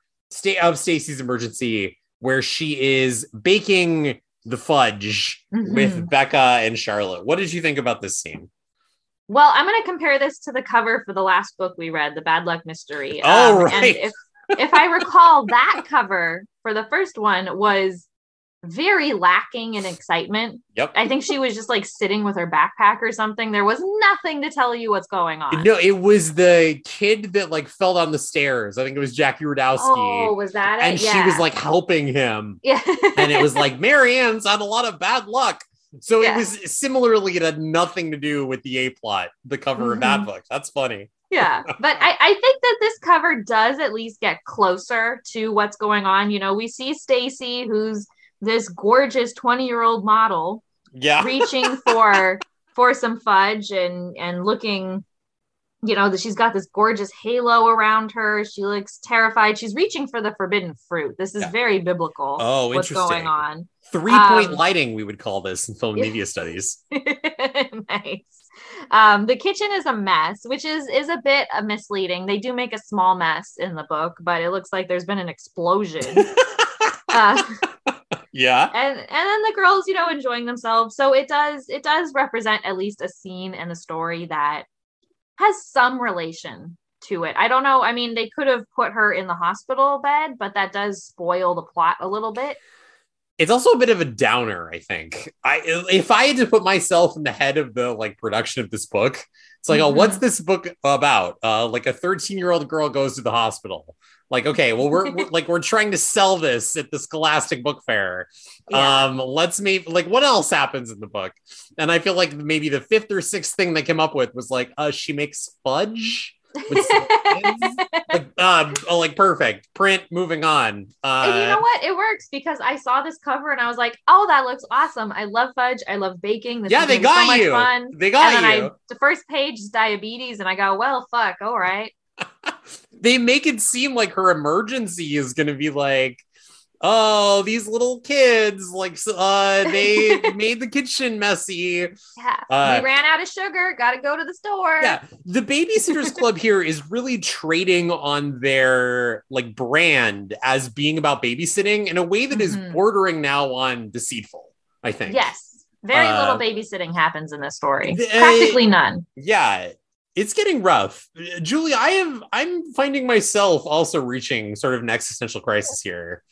A: of Stacy's Emergency, where she is baking the fudge mm-hmm. with Becca and Charlotte. What did you think about this scene?
B: Well, I'm going to compare this to the cover for the last book we read, The Bad Luck Mystery.
A: Oh, um, right. And
B: if, if I recall, that cover for the first one was very lacking in excitement.
A: Yep.
B: I think she was just like sitting with her backpack or something. There was nothing to tell you what's going on.
A: No, it was the kid that like fell down the stairs. I think it was Jackie Rodowsky.
B: Oh, was that it?
A: And yeah. she was like helping him.
B: Yeah.
A: and it was like <laughs> Mary Anne's had a lot of bad luck. So yeah. it was similarly, it had nothing to do with the A plot, the cover mm-hmm. of that book. That's funny.
B: yeah. <laughs> But I, I think that this cover does at least get closer to what's going on. You know, we see Stacy, who's this gorgeous 20 year old model,
A: yeah,
B: reaching <laughs> for for some fudge and and looking you know that she's got this gorgeous halo around her she looks terrified she's reaching for the forbidden fruit this is yeah. very biblical
A: oh
B: what's going on
A: three point um, lighting we would call this in film media studies. <laughs>
B: Nice. Um, the kitchen is a mess which is is a bit misleading. They do make a small mess in the book but it looks like there's been an explosion. <laughs> Uh,
A: yeah.
B: and and then the girls you know enjoying themselves. So it does it does represent at least a scene in the story that has some relation to it. I don't know. I mean, they could have put her in the hospital bed, but that does spoil the plot a little bit.
A: It's also a bit of a downer, I think. I if I had to put myself in the head of the like production of this book, it's like, mm-hmm. oh, what's mm-hmm. this book about? Uh, like a 13 year old girl goes to the hospital. Like, okay, well, we're, we're, <laughs> like we're trying to sell this at the Scholastic Book Fair. Yeah. Um, let's make like what else happens in the book? And I feel like maybe the fifth or sixth thing they came up with was like, uh, she makes fudge. <laughs> like, uh, oh, like perfect. Print moving on.
B: Uh, and you know what? It works because i saw this cover and i was like oh that looks awesome. I love fudge. I love baking.
A: This yeah they got so you. fun. they got and then
B: you. I, the first page is diabetes and i go well fuck. All right. <laughs>
A: They make it seem like her emergency is going to be like oh these little kids like uh <laughs> they made the kitchen messy.
B: Yeah uh, we ran out of sugar gotta go to the store.
A: Yeah the babysitters club here is really trading on their like brand as being about babysitting in a way that mm-hmm. is bordering now on deceitful i think.
B: Yes very uh, little babysitting happens in this story. practically none.
A: yeah it's getting rough. Julie, I have I'm finding myself also reaching sort of an existential crisis here.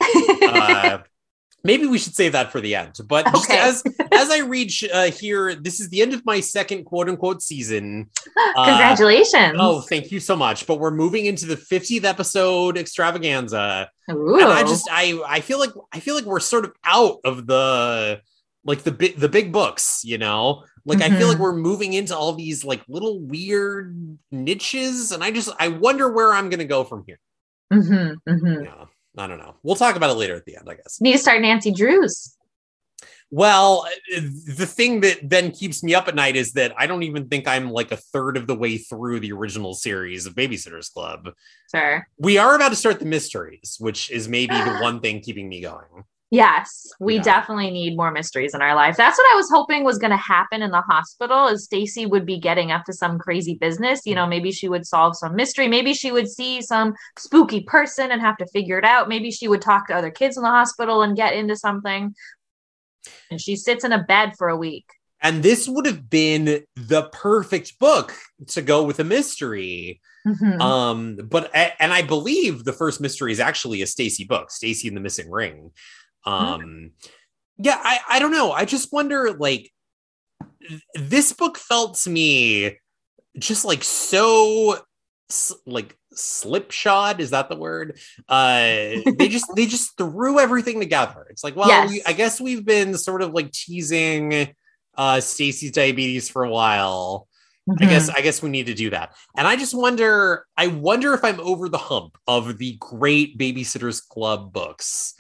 A: uh, <laughs> maybe we should save that for the end. But just as as I read uh, here, this is the end of my second quote unquote season. <laughs> Uh,
B: Congratulations.
A: Oh, thank you so much. But we're moving into the 50th episode extravaganza.
B: Ooh.
A: And I just I I feel like I feel like we're sort of out of the like the big the big books, you know? Like I feel like
B: Mhm.
A: we're moving into all these like little weird niches and I just I wonder where I'm going to go from here.
B: Mhm, mhm.
A: Yeah. I don't know. We'll talk about it later at the end, I guess.
B: Need to start Nancy Drews.
A: Well, uh, the thing that then keeps me up at night is that I don't even think I'm like a third of the way through the original series of Babysitters Club.
B: Sure.
A: We are about to start the mysteries, which is maybe the <gasps> one thing keeping me going.
B: Yes, we
A: Yeah.
B: definitely need more mysteries in our life. That's what I was hoping was going to happen in the hospital. Is Stacy would be getting up to some crazy business. You know, maybe she would solve some mystery. Maybe she would see some spooky person and have to figure it out. Maybe she would talk to other kids in the hospital and get into something. And she sits in a bed for a week.
A: And this would have been the perfect book to go with a mystery.
B: Mhm.
A: Um, but and I believe the first mystery is actually a Stacy book, Stacy and the Missing Ring. Um, yeah, I I don't know. I just wonder, like, this book felt to me just like so like slipshod is that the word uh <laughs> they just they just threw everything together it's like well
B: Yes.
A: we, i guess we've been sort of like teasing uh stacy's diabetes for a while I guess I guess we need to do that. And I just wonder, I wonder if I'm over the hump of the great Babysitters Club books.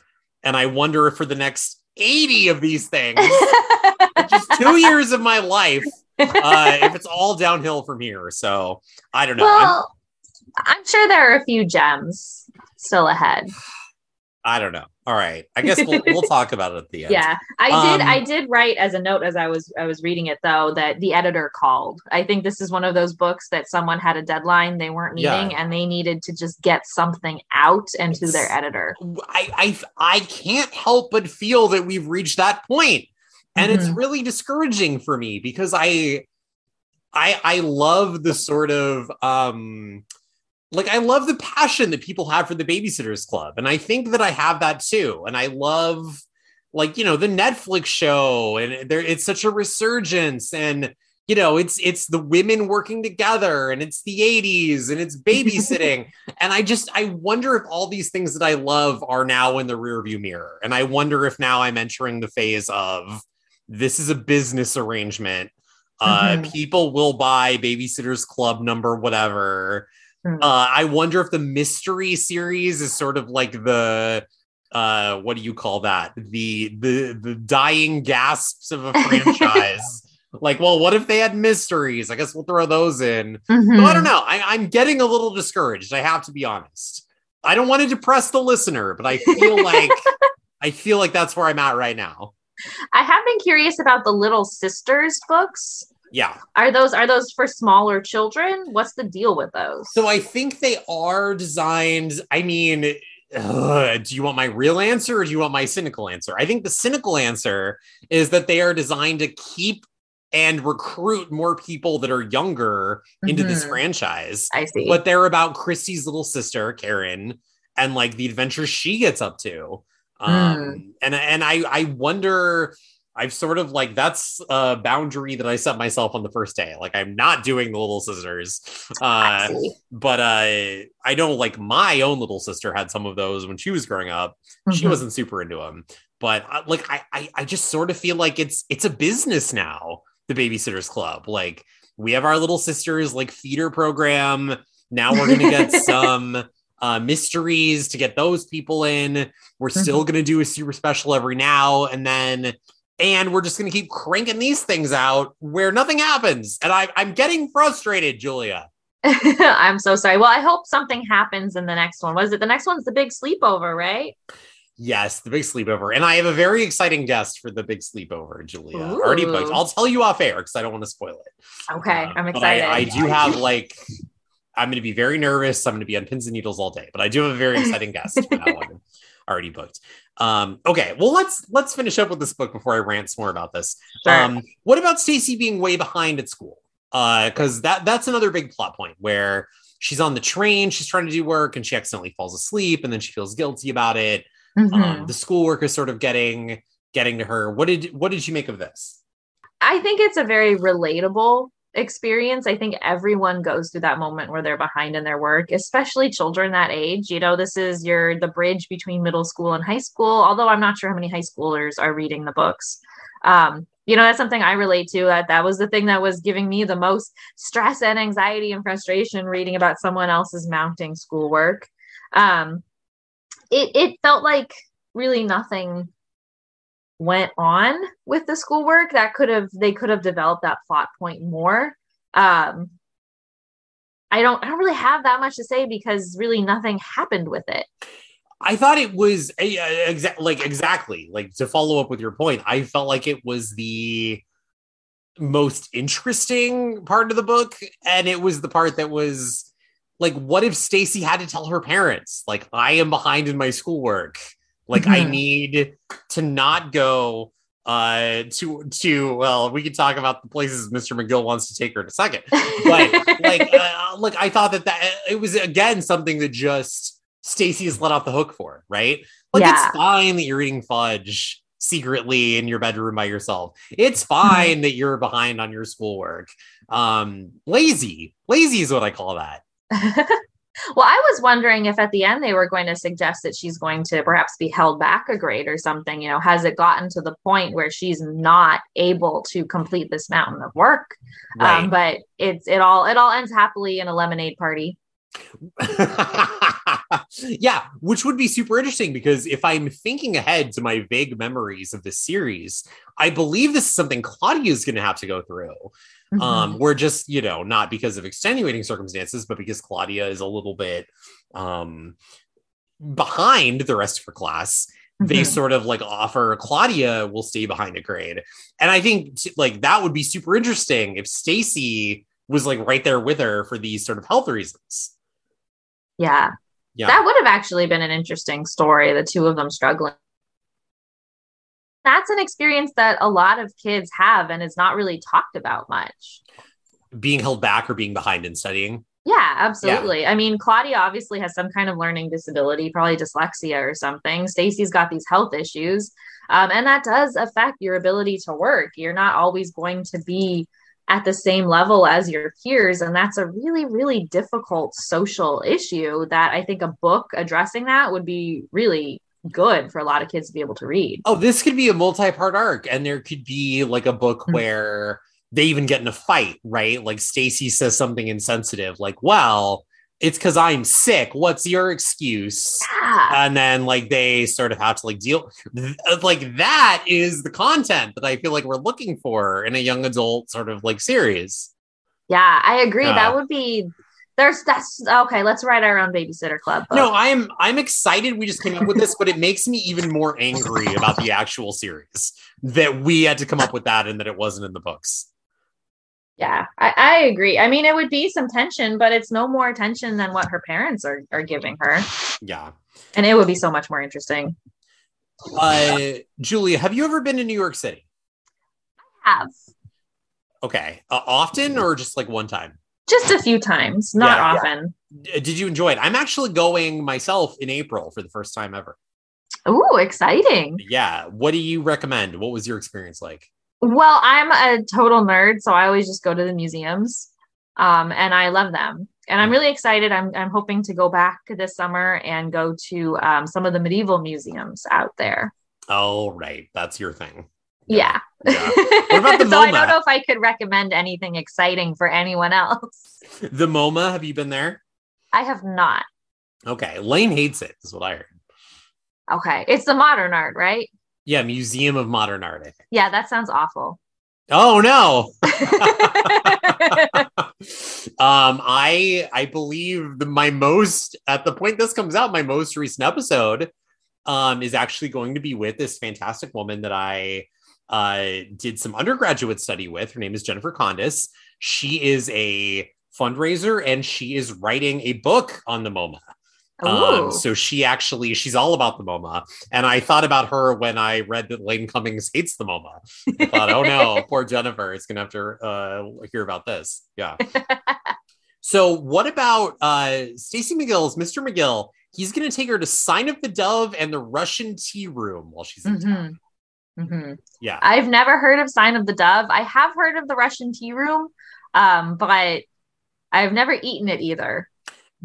A: And I wonder if for the next 80 of these things, just <laughs> two years of my life, uh, if it's all downhill from here. So I don't know. I'm-
B: I'm sure there are a few gems still ahead.
A: I don't know. All right. I guess we'll, we'll <laughs> talk about it at the end.
B: Yeah, I did.
A: Um,
B: I did write as a note as I was I was reading it though that the editor called. I think this is one of those books that someone had a deadline they weren't meeting
A: Yeah.
B: and they needed to just get something out and to their editor.
A: I, I I can't help but feel that we've reached that point. and it's
B: Mhm.
A: really discouraging for me because I I I love the sort of um like I love the passion that people have for the babysitters club and I think that I have that too and I love like you know the Netflix show and there it's such a resurgence and you know it's it's the women working together and it's the 80s and it's babysitting <laughs> and I just I wonder if all these things that I love are now in the rearview mirror and I wonder if now I'm entering the phase of this is a business arrangement uh
B: Mhm.
A: people will buy babysitters club number whatever. Uh i wonder if the mystery series is sort of like the uh what do you call that the the the dying gasps of a <laughs> franchise like well what if they had mysteries i guess we'll throw those in
B: Mhm.
A: so I don't know. I, I'm getting a little discouraged. I have to be honest. I don't want to depress the listener, but I feel like <laughs> I feel like that's where I'm at right now.
B: I have been curious about the Little Sisters books.
A: Yeah.
B: Are those are those for smaller children? What's the deal with those?
A: So I think they are designed. I mean, ugh, do you want my real answer or do you want my cynical answer? I think the cynical answer is that they are designed to keep and recruit more people that are younger into this
B: Mhm.
A: franchise.
B: I see.
A: but they're about Kristy's little sister, Karen, and like the adventures she gets up to. Um, and and I I wonder. I've sort of like that's a boundary that I set myself on the first day. Like I'm not doing the little sisters. Uh, but uh, I know like my own little sister had some of those when she was growing up. She
B: Mhm.
A: wasn't super into them, but uh, like I, I I just sort of feel like it's it's a business now. The Babysitters Club, like we have our little sisters like feeder program. Now we're gonna get <laughs> some uh mysteries to get those people in. We're still gonna do a super special every now and then. And we're just gonna keep cranking these things out where nothing happens. And I, I'm getting frustrated, Julia. <laughs>
B: I'm so sorry. Well, I hope something happens in the next one. Was it the next one's the big sleepover, right?
A: Yes, the big sleepover. And I have a very exciting guest for the big sleepover, Julia. Already booked. I'll tell you off air because I don't want to spoil it.
B: Okay,
A: Uh,
B: I'm excited.
A: I, I do have like, I'm going to be very nervous. I'm going to be on pins and needles all day, but I do have a very <laughs> exciting guest for that one already booked. Um, okay, well let's let's finish up with this book before I rant some more about this.
B: Sure.
A: Um, what about Stacy being way behind at school? Because that that's another big plot point where she's on the train, she's trying to do work, and she accidentally falls asleep, and then she feels guilty about it. Um, mm-hmm. the schoolwork is sort of getting getting to her. What did what did you make of this?
B: I think it's a very relatable experience. I think everyone goes through that moment where they're behind in their work, especially children that age. You know, this is your the bridge between middle school and high school, although I'm not sure how many high schoolers are reading the books. Um, you know, that's something I relate to. That that was the thing that was giving me the most stress and anxiety and frustration reading about someone else's mounting schoolwork. Um, it it felt like really nothing went on with the schoolwork that could have they could have developed that plot point more. Um i don't i don't really have that much to say because really nothing happened with it.
A: I thought it was uh, exa- like exactly like to follow up with your point i felt like it was the most interesting part of the book and it was the part that was like what if stacy had to tell her parents like i am behind in my schoolwork like mm-hmm. I need to not go uh to to well we could talk about the places mr mcgill wants to take her in a second but like <laughs> uh, like i thought that that it was again something that just stacy is let off the hook for right like yeah. it's fine that you're eating fudge secretly in your bedroom by yourself it's mm-hmm. fine that you're behind on your schoolwork um lazy lazy is what i call that <laughs>
B: Well, I was wondering if at the end they were going to suggest that she's going to perhaps be held back a grade or something. You know, has it gotten to the point where she's not able to complete this mountain of work? Um, right. Um, but it's it all it all ends happily in a lemonade party. <laughs> <laughs>
A: yeah, which would be super interesting because if I'm thinking ahead to my vague memories of the series, I believe this is something Claudia is going to have to go through. Um, mm-hmm. Um, we're just, you know, not because of extenuating circumstances, but because Claudia is a little bit um, behind the rest of her class. Mm-hmm. They sort of like offer Claudia will stay behind a grade. And I think t- like that would be super interesting if Stacy was like right there with her for these sort of health reasons.
B: Yeah. Yeah. That would have actually been an interesting story, the two of them struggling that's an experience that a lot of kids have and is not really talked about much.
A: Being held back or being behind in studying.
B: Yeah, absolutely. Yeah. I mean, Claudia obviously has some kind of learning disability, probably dyslexia or something. Stacy's got these health issues. Um, and that does affect your ability to work. You're not always going to be at the same level as your peers. And that's a really, really difficult social issue that I think a book addressing that would be really good for a lot of kids to be able to read.
A: Oh, this could be a multi-part arc, and there could be like a book mm-hmm. where they even get in a fight, right? Like Stacy says something insensitive, like, well, it's because I'm sick. What's your excuse? Yeah. And then like they sort of have to like deal like that is the content that I feel like we're looking for in a young adult sort of like series.
B: Yeah, I agree. Uh, that would be there's that's okay. Let's write our own babysitter club.
A: Book. No, I'm I'm excited. We just came up with this, but it makes me even more angry about the actual series that we had to come up with that and that it wasn't in the books.
B: Yeah, I, I agree. I mean, it would be some tension, but it's no more tension than what her parents are are giving her.
A: Yeah,
B: and it would be so much more interesting.
A: Uh, Julia, have you ever been to New York City?
B: I have.
A: Okay, uh, often or just like one time?
B: just a few times, not yeah, often.
A: Yeah. Did you enjoy it? I'm actually going myself in April for the first time ever.
B: Oh, exciting.
A: Yeah. What do you recommend? What was your experience like?
B: Well, I'm a total nerd, so I always just go to the museums. Um, and I love them. And I'm hmm. really excited. I'm, I'm hoping to go back this summer and go to um, some of the medieval museums out there.
A: Oh, right. That's your thing.
B: Yeah. yeah. What about <laughs> the MoMA? I don't know if I could recommend anything exciting for anyone else. <laughs>
A: The MoMA, have you been there?
B: I have not.
A: Okay. Lane hates it, is what I heard.
B: Okay. It's the modern art, right?
A: Yeah, Museum of Modern Art, I think.
B: Yeah, that sounds awful.
A: Oh no. <laughs> <laughs> um I I believe the, my most at the point this comes out, my most recent episode um is actually going to be with this fantastic woman that I uh, did some undergraduate study with. Her name is Jennifer Condis. She is a fundraiser and she is writing a book on the MoMA. Um, so she actually she's all about the MoMA, and I thought about her when I read that Lane Cummings hates the MoMA. I thought, oh no, <laughs> poor Jennifer is gonna have to uh, hear about this. Yeah. <laughs> so what about uh, Stacy McGill's Mr. McGill? he's going to take her to Sign of the Dove and the Russian Tea Room while she's in town.
B: Mm-hmm.
A: Yeah.
B: I've never heard of Sign of the Dove. I have heard of the Russian Tea Room, um, but I've never eaten it either.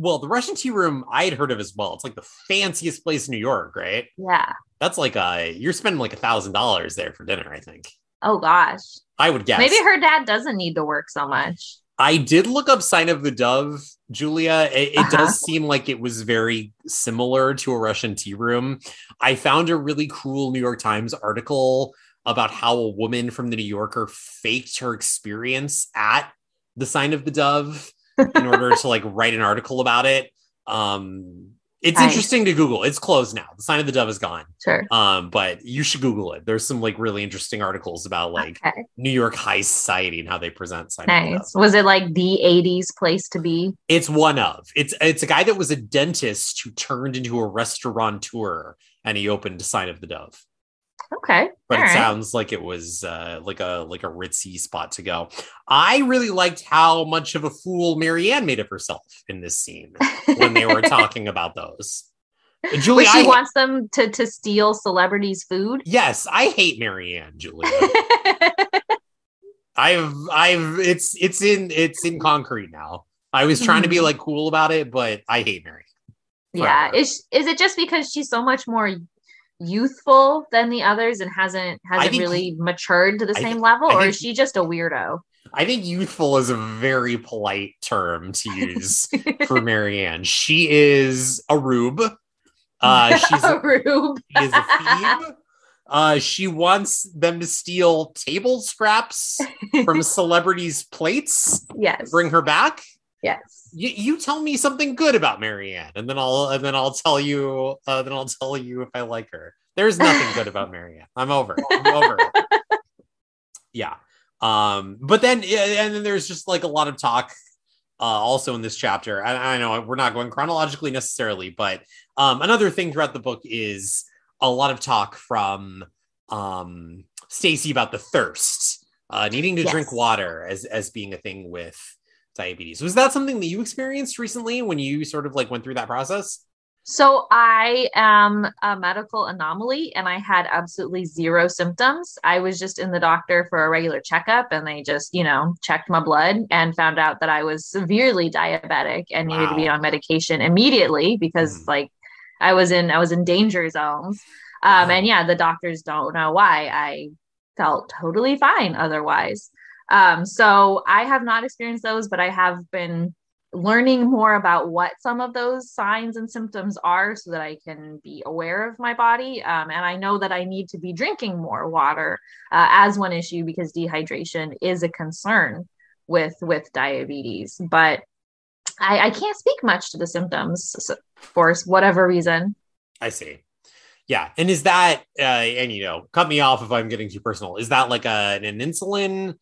A: Well, the Russian Tea Room I had heard of as well. It's like the fanciest place in New York, right?
B: Yeah.
A: That's like a you're spending like a thousand dollars there for dinner, I think.
B: Oh gosh.
A: I would guess.
B: Maybe her dad doesn't need to work so much.
A: I did look up Sign of the Dove, Julia. It, it
B: Uh-huh.
A: does seem like it was very similar to a Russian tea room. I found a really cool New York Times article about how a woman from the New Yorker faked her experience at the Sign of the Dove in order to like write an article about it. Um, it's
B: Nice.
A: interesting to Google. It's closed now. The Sign of the Dove is gone.
B: Sure.
A: Um, but you should Google it. There's some like really interesting articles about like
B: okay.
A: New York high society and how they present Sign of the Dove.
B: Nice. Was it like the 80s place to be?
A: It's one of. It's it's a guy that was a dentist who turned into a restaurateur and he opened Sign of the Dove.
B: Okay.
A: But
B: All
A: it
B: right.
A: sounds like it was uh, like a like a ritzy spot to go. I really liked how much of a fool Mary Anne made of herself in this scene when they were <laughs> talking about those. Julie,
B: she
A: I,
B: wants them to to steal celebrities' food.
A: yes, I hate Mary Anne, Julia. <laughs> I've I've it's it's in it's in concrete now. I was trying to be
B: Mhm.
A: like cool about it, but I hate Mary
B: Anne.
A: yeah.
B: Is is it just because she's so much more youthful than the others and hasn't hasn't
A: think-
B: really matured to the
A: I
B: same level,
A: I
B: or
A: think-
B: is she just a weirdo?
A: I think youthful is a very polite term to use <laughs> for Mary Anne. She is a rube. Uh, <laughs> she's a,
B: Rube.
A: she is a thief. Uh, she wants them to steal table scraps from <laughs> celebrities' plates,
B: yes.
A: bring her back.
B: Yes.
A: You, you tell me something good about Mary Anne, and then I'll and then I'll tell you. Uh, then I'll tell you if I like her. There's nothing good about <laughs> Mary Anne. I'm over. it. I'm over. it. <laughs> Yeah. Um. But then, yeah, and then there's just like a lot of talk. Uh, also in this chapter, I, I know we're not going chronologically necessarily, but um, another thing throughout the book is a lot of talk from um, Stacy about the thirst, uh, needing to
B: Yes.
A: drink water as as being a thing with diabetes. Was that something that you experienced recently when you sort of like went through that process?
B: So I am a medical anomaly and I had absolutely zero symptoms. I was just in the doctor for a regular checkup and they just, you know, checked my blood and found out that I was severely diabetic and needed to be on medication immediately because
A: Mhm.
B: like I was in I was in danger zones. Um
A: Wow.
B: and yeah, the doctors don't know why. I felt totally fine otherwise. Um so I have not experienced those, but I have been learning more about what some of those signs and symptoms are so that I can be aware of my body. Um, and I know that I need to be drinking more water uh, as one issue because dehydration is a concern with with diabetes. But I, I can't speak much to the symptoms so- for whatever reason.
A: I see. Yeah, and is that uh, and you know, cut me off if I'm getting too personal. Is that like a, an insulin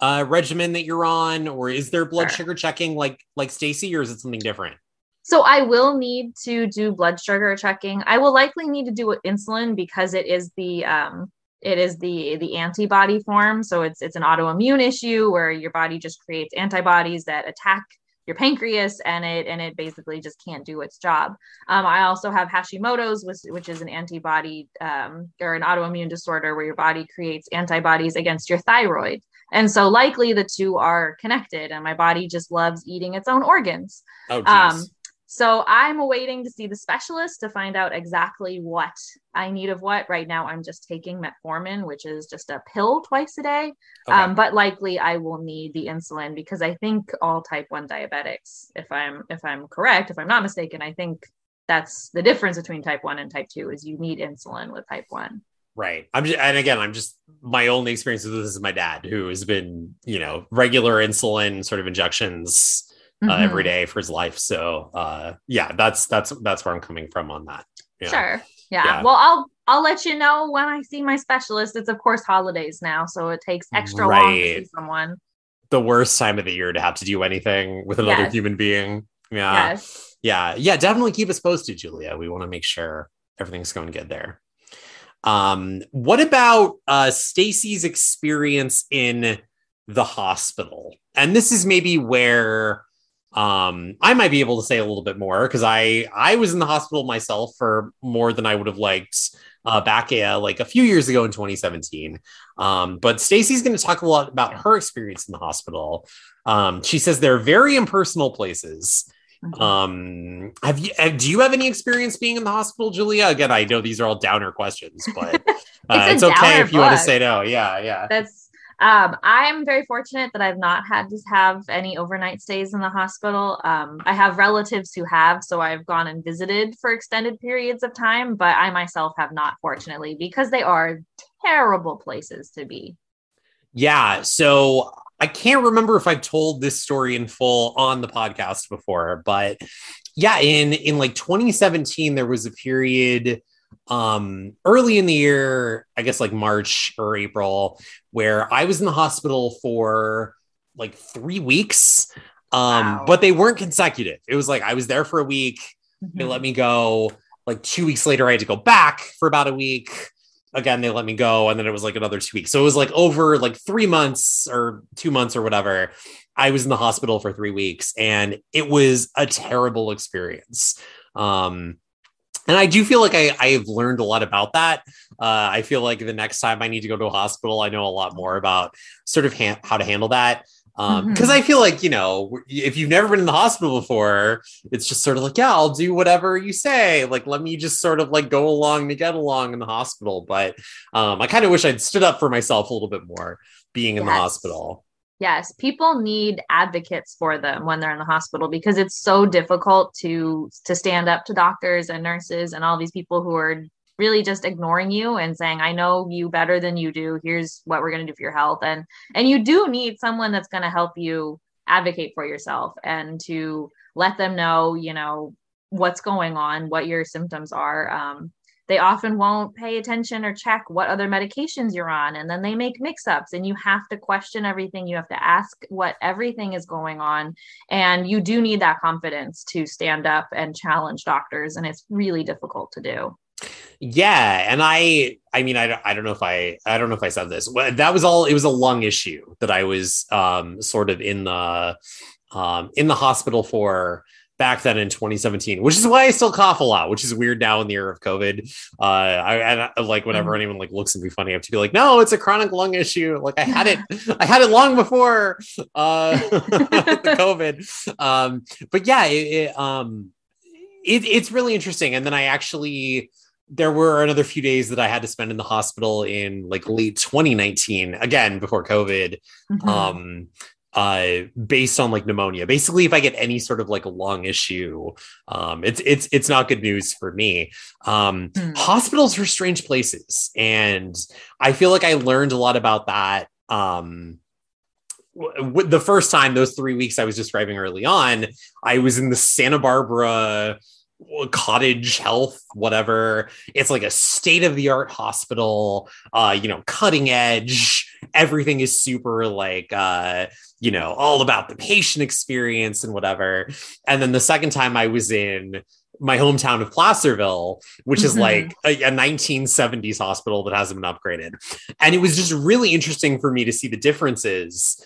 A: uh, regimen that you're on, or is there blood
B: Sure.
A: sugar checking like like Stacy, or is it something different?
B: So I will need to do blood sugar checking. I will likely need to do insulin because it is the um it is the the antibody form. So it's it's an autoimmune issue where your body just creates antibodies that attack your pancreas and it and it basically just can't do its job. Um, I also have Hashimoto's, which, which is an antibody um, or an autoimmune disorder where your body creates antibodies against your thyroid. And so likely the two are connected, and my body just loves eating its own organs.
A: Oh.
B: Um, so I'm awaiting to see the specialist to find out exactly what I need of what. Right now, I'm just taking metformin, which is just a pill twice a day.
A: Okay.
B: Um, but likely, I will need the insulin because I think all type one diabetics, if I'm if I'm correct, if I'm not mistaken, I think that's the difference between type one and type two is you need insulin with type one.
A: Right. I'm just, and again, I'm just my only experience with this is my dad, who has been, you know, regular insulin sort of injections uh,
B: Mhm.
A: every day for his life. So, uh, yeah, that's that's that's where I'm coming from on that. Yeah.
B: Sure. Yeah.
A: Yeah.
B: Well, I'll I'll let you know when I see my specialist. It's of course holidays now, so it takes extra long to see someone.
A: The worst time of the year to have to do anything with another
B: Yes.
A: human being. Yeah.
B: yes.
A: Yeah. Yeah. Definitely keep us posted, Julia. We want to make sure everything's going good there. Um, what about uh Stacy's experience in the hospital? And this is maybe where um, I might be able to say a little bit more because I I was in the hospital myself for more than I would have liked uh, back uh, like a few years ago in 2017. Um, but Stacy's going to talk a lot about her experience in the hospital. Um, she says they're very impersonal places. Mm-hmm. Um, have you have, do you have any experience being in the hospital, Julia? Again, I know these are all downer questions, <laughs> but uh, it's, it's okay if you book. want to say no. Yeah, yeah.
B: That's um, I'm very fortunate that I've not had to have any overnight stays in the hospital. Um, I have relatives who have, so I've gone and visited for extended periods of time, but I myself have not, fortunately, because they are terrible places to be.
A: Yeah. So I can't remember if I've told this story in full on the podcast before, but yeah, in in like 2017, there was a period um early in the year i guess like march or april where i was in the hospital for like three weeks. Um wow. but they weren't consecutive. It was like i was there for a week. Mm-hmm. they let me go. Like two weeks later i had to go back for about a week again they let me go and then it was like another two weeks so it was like over like three months or two months or whatever i was in the hospital for three weeks and it was a terrible experience um and I do feel like I, I've learned a lot about that. Uh, I feel like the next time I need to go to a hospital, I know a lot more about sort of ha- how to handle that. Because um, mm-hmm. I feel like, you know, if you've never been in the hospital before, it's just sort of like, yeah, I'll do whatever you say. Like, let me just sort of like go along to get along in the hospital. But um, I kind of wish I'd stood up for myself a little bit more being in yes. the hospital.
B: Yes, people need advocates for them when they're in the hospital because it's so difficult to to stand up to doctors and nurses and all these people who are really just ignoring you and saying I know you better than you do. Here's what we're going to do for your health and and you do need someone that's going to help you advocate for yourself and to let them know, you know, what's going on, what your symptoms are. Um, they often won't pay attention or check what other medications you're on and then they make mix-ups and you have to question everything you have to ask what everything is going on and you do need that confidence to stand up and challenge doctors and it's really difficult to do
A: yeah and i i mean i, I don't know if i i don't know if i said this that was all it was a lung issue that i was um sort of in the um in the hospital for back then in 2017, which is why I still cough a lot, which is weird now in the era of COVID. Uh, I, I, like whenever mm. anyone like looks at me funny, I have to be like, no, it's a chronic lung issue. Like I had it, <laughs> I had it long before uh, <laughs> the COVID. Um, but yeah, it, it um, it, it's really interesting. And then I actually, there were another few days that I had to spend in the hospital in like late 2019, again before COVID. Mm-hmm. Um, uh based on like pneumonia basically if i get any sort of like a lung issue um it's it's it's not good news for me um mm. hospitals are strange places and i feel like i learned a lot about that um w- the first time those three weeks i was describing early on i was in the santa barbara cottage health whatever it's like a state of the art hospital uh you know cutting edge everything is super like uh you know all about the patient experience and whatever and then the second time i was in my hometown of Placerville, which is mm-hmm. like a, a, 1970s hospital that hasn't been upgraded. And it was just really interesting for me to see the differences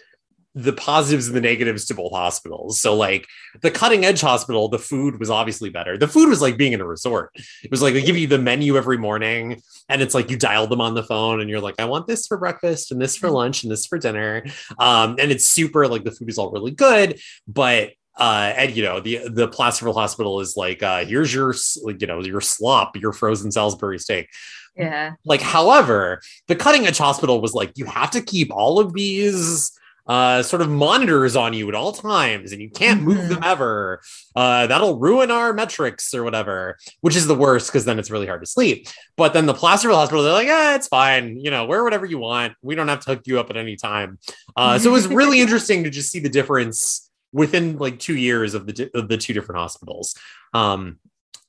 A: the positives and the negatives to both hospitals. So like the cutting edge hospital, the food was obviously better. The food was like being in a resort. It was like they give you the menu every morning and it's like you dial them on the phone and you're like, I want this for breakfast and this for lunch and this for dinner. Um, and it's super like the food is all really good, but uh and you know the the placerville hospital is like uh here's your you know your slop your frozen salisbury steak
B: yeah
A: like however the cutting edge hospital was like you have to keep all of these uh, sort of monitors on you at all times and you can't move them mm-hmm. ever. Uh, that'll ruin our metrics or whatever, which is the worst because then it's really hard to sleep. But then the Placerville Hospital, they're like, yeah, it's fine. You know, wear whatever you want. We don't have to hook you up at any time. Uh, so it was really <laughs> interesting to just see the difference within like two years of the, of the two different hospitals. Um,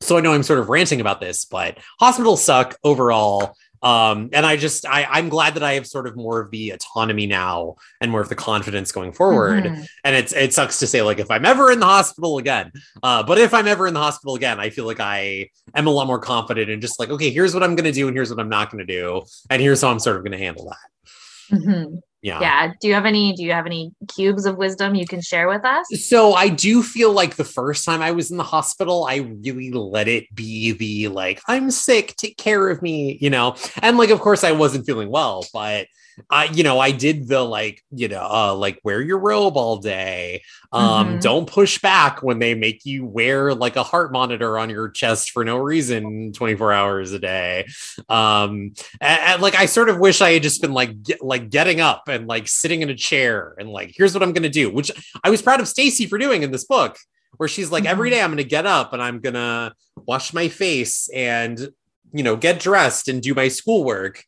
A: so I know I'm sort of ranting about this, but hospitals suck overall. Um, and I just I, I'm glad that I have sort of more of the autonomy now and more of the confidence going forward. Mm-hmm. And it's it sucks to say like if I'm ever in the hospital again, uh, but if I'm ever in the hospital again, I feel like I am a lot more confident and just like okay, here's what I'm going to do and here's what I'm not going to do, and here's how I'm sort of going to handle that.
B: Mm-hmm.
A: Yeah.
B: Yeah. Do you have any do you have any cubes of wisdom you can share with us?
A: So I do feel like the first time I was in the hospital, I really let it be the like, I'm sick, take care of me, you know. And like of course I wasn't feeling well, but I, you know, I did the like, you know, uh, like wear your robe all day. Um,
B: Mhm.
A: don't push back when they make you wear like a heart monitor on your chest for no reason 24 hours a day. Um, and, and, like I sort of wish I had just been like get, like getting up and like sitting in a chair and like here's what I'm gonna do, which I was proud of Stacy for doing in this book, where she's like, every
B: Mhm.
A: day I'm gonna get up and I'm gonna wash my face and you know get dressed and do my schoolwork.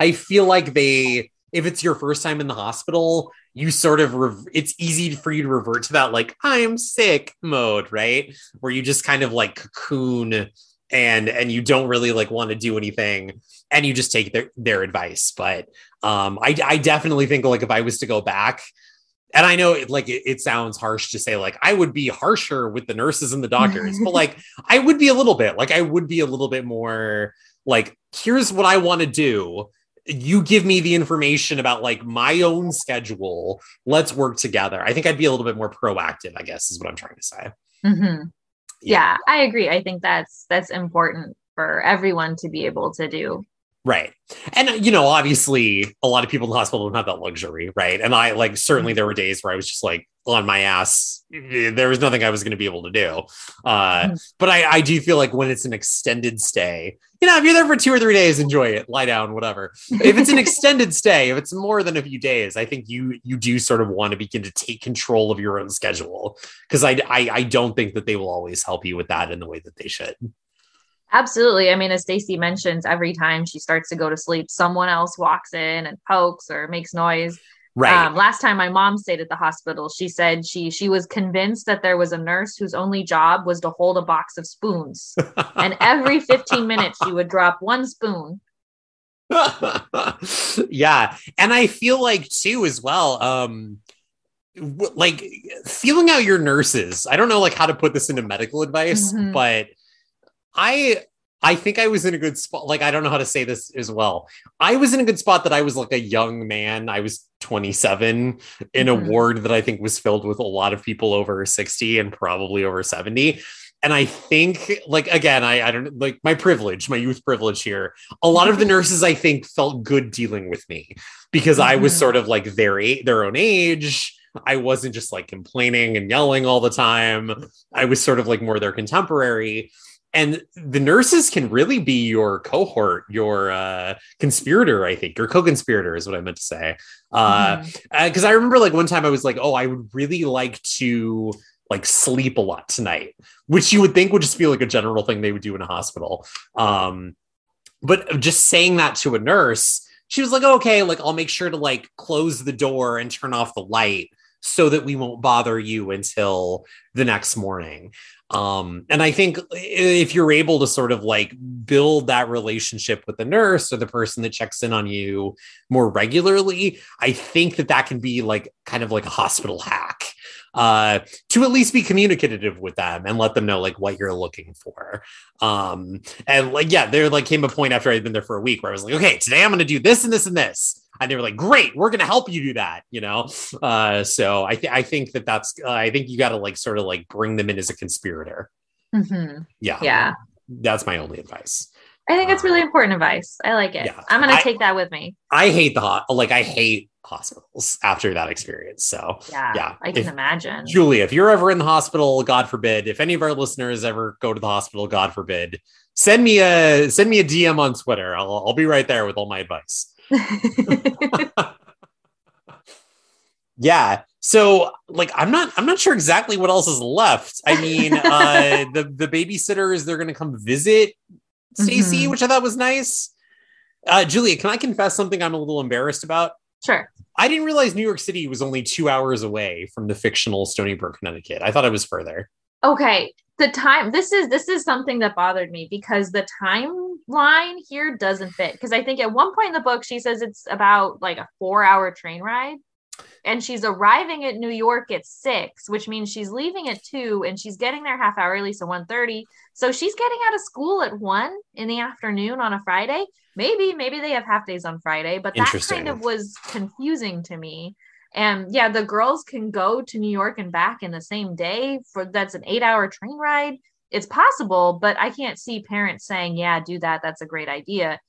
A: I feel like they, if it's your first time in the hospital, you sort of, rev- it's easy for you to revert to that, like, I'm sick mode, right? Where you just kind of like cocoon and, and you don't really like want to do anything and you just take their, their advice. But um, I, I definitely think like if I was to go back, and I know it, like it, it sounds harsh to say like I would be harsher with the nurses and the doctors, but <laughs> like I would be a little bit like I would be a little bit more like here's what I want to do. You give me the information about like my own schedule. Let's work together. I think I'd be a little bit more proactive, I guess is what I'm trying to say.
B: Mhm. Yeah, I agree. I think that's that's important for everyone to be able to do.
A: Right. And, you know, obviously a lot of people in the hospital don't have that luxury. Right. And I like certainly there were days where I was just like on my ass. There was nothing I was going to be able to do. Uh,
B: Mhm.
A: but I, I do feel like when it's an extended stay, you know, if you're there for two or three days, enjoy it, lie down, whatever. If it's an <laughs> extended stay, if it's more than a few days, I think you you do sort of want to begin to take control of your own schedule because I, I I don't think that they will always help you with that in the way that they should.
B: Absolutely. I mean, as Stacey mentions, every time she starts to go to sleep, someone else walks in and pokes or makes noise.
A: Right.
B: Um, last time my mom stayed at the hospital, she said she she was convinced that there was a nurse whose only job was to hold a box of spoons, <laughs> and every 15 minutes she would drop one spoon. <laughs>
A: yeah and i feel like too as well um w- like feeling out your nurses i don't know like how to put this into medical advice
B: Mhm.
A: but i i think i was in a good spot like i don't know how to say this as well i was in a good spot that i was like a young man i was 27 in a
B: Mhm.
A: ward that i think was filled with a lot of people over 60 and probably over 70 and I think, like, again, I, I don't like my privilege, my youth privilege here. A lot of the nurses, I think, felt good dealing with me because I was
B: Mhm.
A: sort of like their their own age. I wasn't just like complaining and yelling all the time. I was sort of like more their contemporary. And the nurses can really be your cohort, your uh, conspirator, I think, your co-conspirator is what I meant to say. Uh,
B: Mhm.
A: because I remember like one time I was like, oh, I would really like to like sleep a lot tonight, which you would think would just feel like a general thing they would do in a hospital. Um, but just saying that to a nurse, she was like, okay, like I'll make sure to like close the door and turn off the light so that we won't bother you until the next morning. Um, and I think if you're able to sort of like build that relationship with the nurse or the person that checks in on you more regularly, I think that that can be like kind of like a hospital hack uh, to at least be communicative with them and let them know like what you're looking for. Um, and like, yeah, there like came a point after I'd been there for a week where I was like, okay, today I'm going to do this and this and this. And they were like, great, we're going to help you do that, you know? Uh, so I, th- I think that that's, uh, I think you got to like sort of like bring them in as a conspirator.
B: Mhm.
A: Yeah.
B: Yeah.
A: That's my only advice.
B: I think it's really important advice. I like it.
A: Yeah.
B: I'm going to take that with me.
A: I hate the hot, like, I hate hospitals after that experience. So,
B: Yeah.
A: Yeah,
B: I can
A: if-
B: imagine.
A: Julia, if you're ever in the hospital, God forbid, if any of our listeners ever go to the hospital, God forbid, send me a send me a DM on Twitter. I'll, I'll be right there with all my advice. <laughs> Yeah. So like I'm not I'm not sure exactly what else is left. I mean, <laughs> uh the the babysitters they're gonna come visit Stacey,
B: Mhm.
A: which I thought was nice. Uh Julia, can I confess something I'm a little embarrassed about?
B: sure.
A: I didn't realize New York City was only two hours away from the fictional Stoneybrook, Connecticut. I thought it was further.
B: Okay. The time this is this is something that bothered me because the timeline here doesn't fit. Because I think at one point in the book she says it's about like a four hour train ride. and she's arriving at New York at six, which means she's leaving at two and she's getting there half hour early, so 1.30. So she's getting out of school at one in the afternoon on a Friday. Maybe, maybe they have half days on Friday, but that kind of was confusing to me. And yeah, the girls can go to New York and back in the same day for that's an eight hour train ride. It's possible, but I can't see parents saying, yeah, do that. That's a great idea.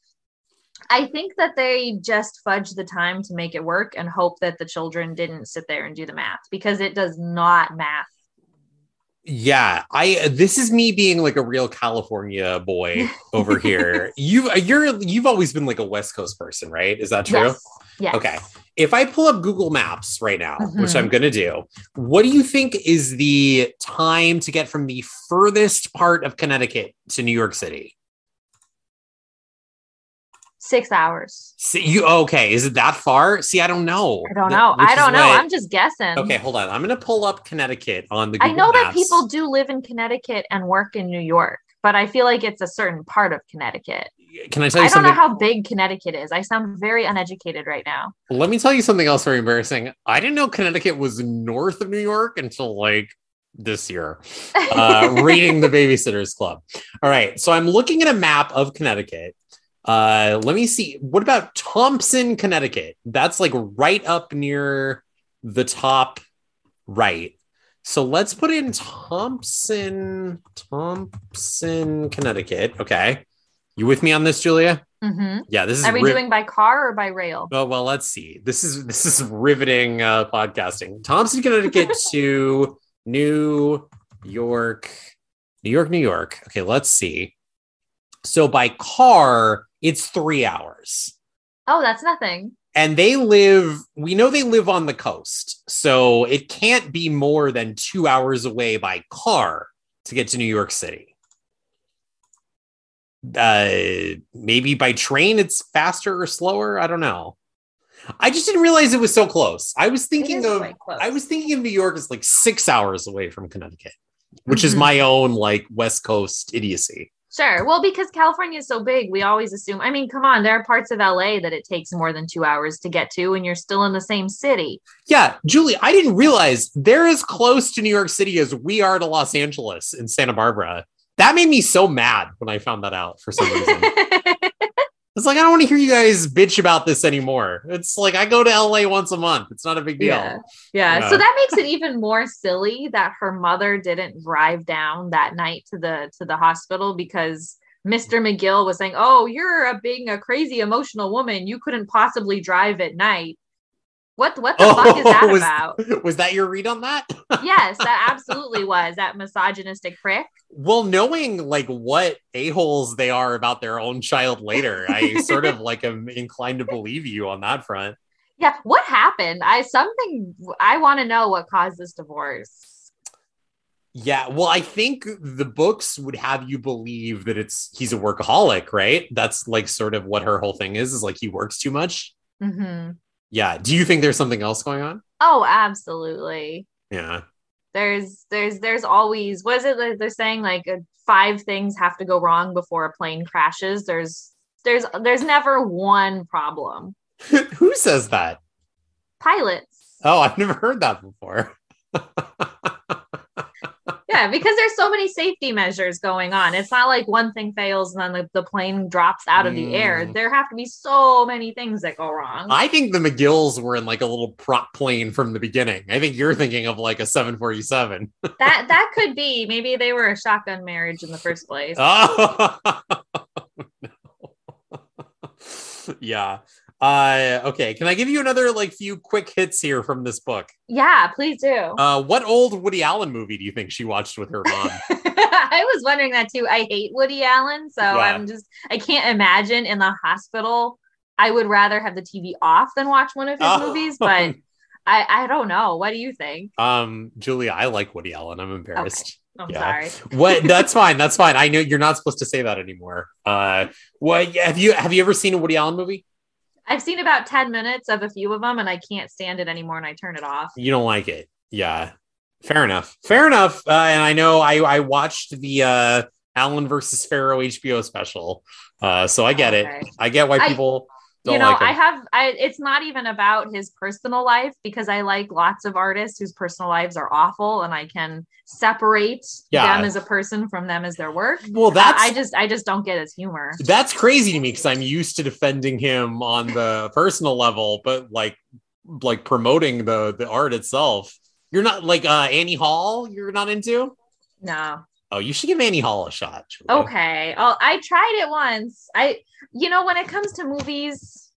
B: I think that they just fudge the time to make it work and hope that the children didn't sit there and do the math because it does not math.
A: Yeah, I this is me being like a real California boy over <laughs> here. You you're you've always been like a West Coast person, right? Is that true?
B: Yes. yes.
A: Okay. If I pull up Google Maps right now, mm-hmm. which I'm going to do, what do you think is the time to get from the furthest part of Connecticut to New York City?
B: six hours.
A: See, you okay? Is it that far? See, I don't know.
B: I don't know. I don't know. I'm just guessing.
A: Okay, hold on. I'm gonna pull up Connecticut on the. Google
B: I know
A: Maps.
B: that people do live in Connecticut and work in New York, but I feel like it's a certain part of Connecticut.
A: Can I tell you? Something? I
B: don't know how big Connecticut is. I sound very uneducated right now.
A: Let me tell you something else very embarrassing. I didn't know Connecticut was north of New York until like this year uh, <laughs> reading the babysitters club all right so i'm looking at a map of connecticut uh, let me see. What about Thompson, Connecticut? That's like right up near the top right. So let's put in Thompson, Thompson, Connecticut. Okay. You with me on this, Julia?
B: Mm-hmm.
A: Yeah, this is.
B: Are we riv- doing by car or by rail?
A: Oh well, let's see. This is this is riveting uh, podcasting. Thompson, Connecticut <laughs> to New York, New York, New York. Okay, let's see. So by car, it's three hours.
B: Oh, that's nothing.
A: And they live, we know they live on the coast. So it can't be more than two hours away by car to get to New York City. Uh, maybe by train it's faster or slower. I don't know. I just didn't realize it was so close. I was thinking of I was thinking of New York as like six hours away from Connecticut, which mm-hmm. is my own like West Coast idiocy.
B: Sure. Well, because California is so big, we always assume. I mean, come on, there are parts of LA that it takes more than two hours to get to, and you're still in the same city.
A: Yeah, Julie, I didn't realize they're as close to New York City as we are to Los Angeles in Santa Barbara. That made me so mad when I found that out for some reason. <laughs> It's like I don't want to hear you guys bitch about this anymore. It's like I go to LA once a month. It's not a big deal.
B: Yeah. yeah. yeah. So that makes it even more silly that her mother didn't drive down that night to the to the hospital because Mr. McGill was saying, "Oh, you're a being a crazy emotional woman. You couldn't possibly drive at night." What what the oh, fuck is that <laughs>
A: was,
B: about?
A: Was that your read on that? <laughs>
B: yes, that absolutely was that misogynistic prick.
A: Well, knowing like what a holes they are about their own child later, I sort of like am <laughs> inclined to believe you on that front.
B: Yeah, what happened? I something I want to know what caused this divorce.
A: Yeah, well, I think the books would have you believe that it's he's a workaholic, right? That's like sort of what her whole thing is, is like he works too much.
B: Mm-hmm.
A: Yeah. Do you think there's something else going on?
B: Oh, absolutely.
A: Yeah.
B: There's there's there's always what is it they're saying like uh, five things have to go wrong before a plane crashes. There's there's there's never one problem. <laughs>
A: Who says that?
B: Pilots.
A: Oh, I've never heard that before. <laughs>
B: yeah, because there's so many safety measures going on. It's not like one thing fails and then the, the plane drops out of mm. the air. Mm. There have to be so many things that go wrong.
A: I think the McGills were in like a little prop plane from the beginning. I think you're thinking of like a 747. <laughs>
B: that that could be. Maybe they were a shotgun marriage in the first place. <laughs>
A: Oh <laughs> yeah. Uh, okay. Can I give you another like few quick hits here from this book?
B: Yeah, please do.
A: Uh, what old Woody Allen movie do you think she watched with her <laughs> mom?
B: I was wondering that too. I hate Woody Allen, so yeah. I'm just I can't imagine in the hospital. I would rather have the TV off than watch one of his oh. movies, but <laughs> I I don't know. What do you think?
A: Um, Julia, I like Woody Allen. I'm embarrassed.
B: Okay. I'm yeah.
A: sorry. what? <laughs> That's fine. That's fine. I know you're not supposed to say that anymore. Uh, what have you have you ever seen a Woody Allen movie?
B: I've seen about 10 minutes of a few of them and I can't stand it anymore and I turn it off.
A: You don't like it. Yeah. Fair enough. Fair enough. Uh, and I know I, I watched the uh, Allen versus Farrow HBO special. Uh, so I get okay. it. I get why people Don't
B: you know,
A: like.
B: I have I it's not even about his personal life because I like lots of artists whose personal lives are awful and I can separate
A: Yeah.
B: them as a person from them as their work.
A: well, that's
B: I, I just I just don't get his humor.
A: that's crazy to me because I'm used to defending him on the personal level, but like like promoting the the art itself. You're not like uh Annie Hall. You're not into.
B: No.
A: Oh, you should give Annie Hall a shot. Julia.
B: Okay. Oh, I tried it once. I you know when it comes to movies,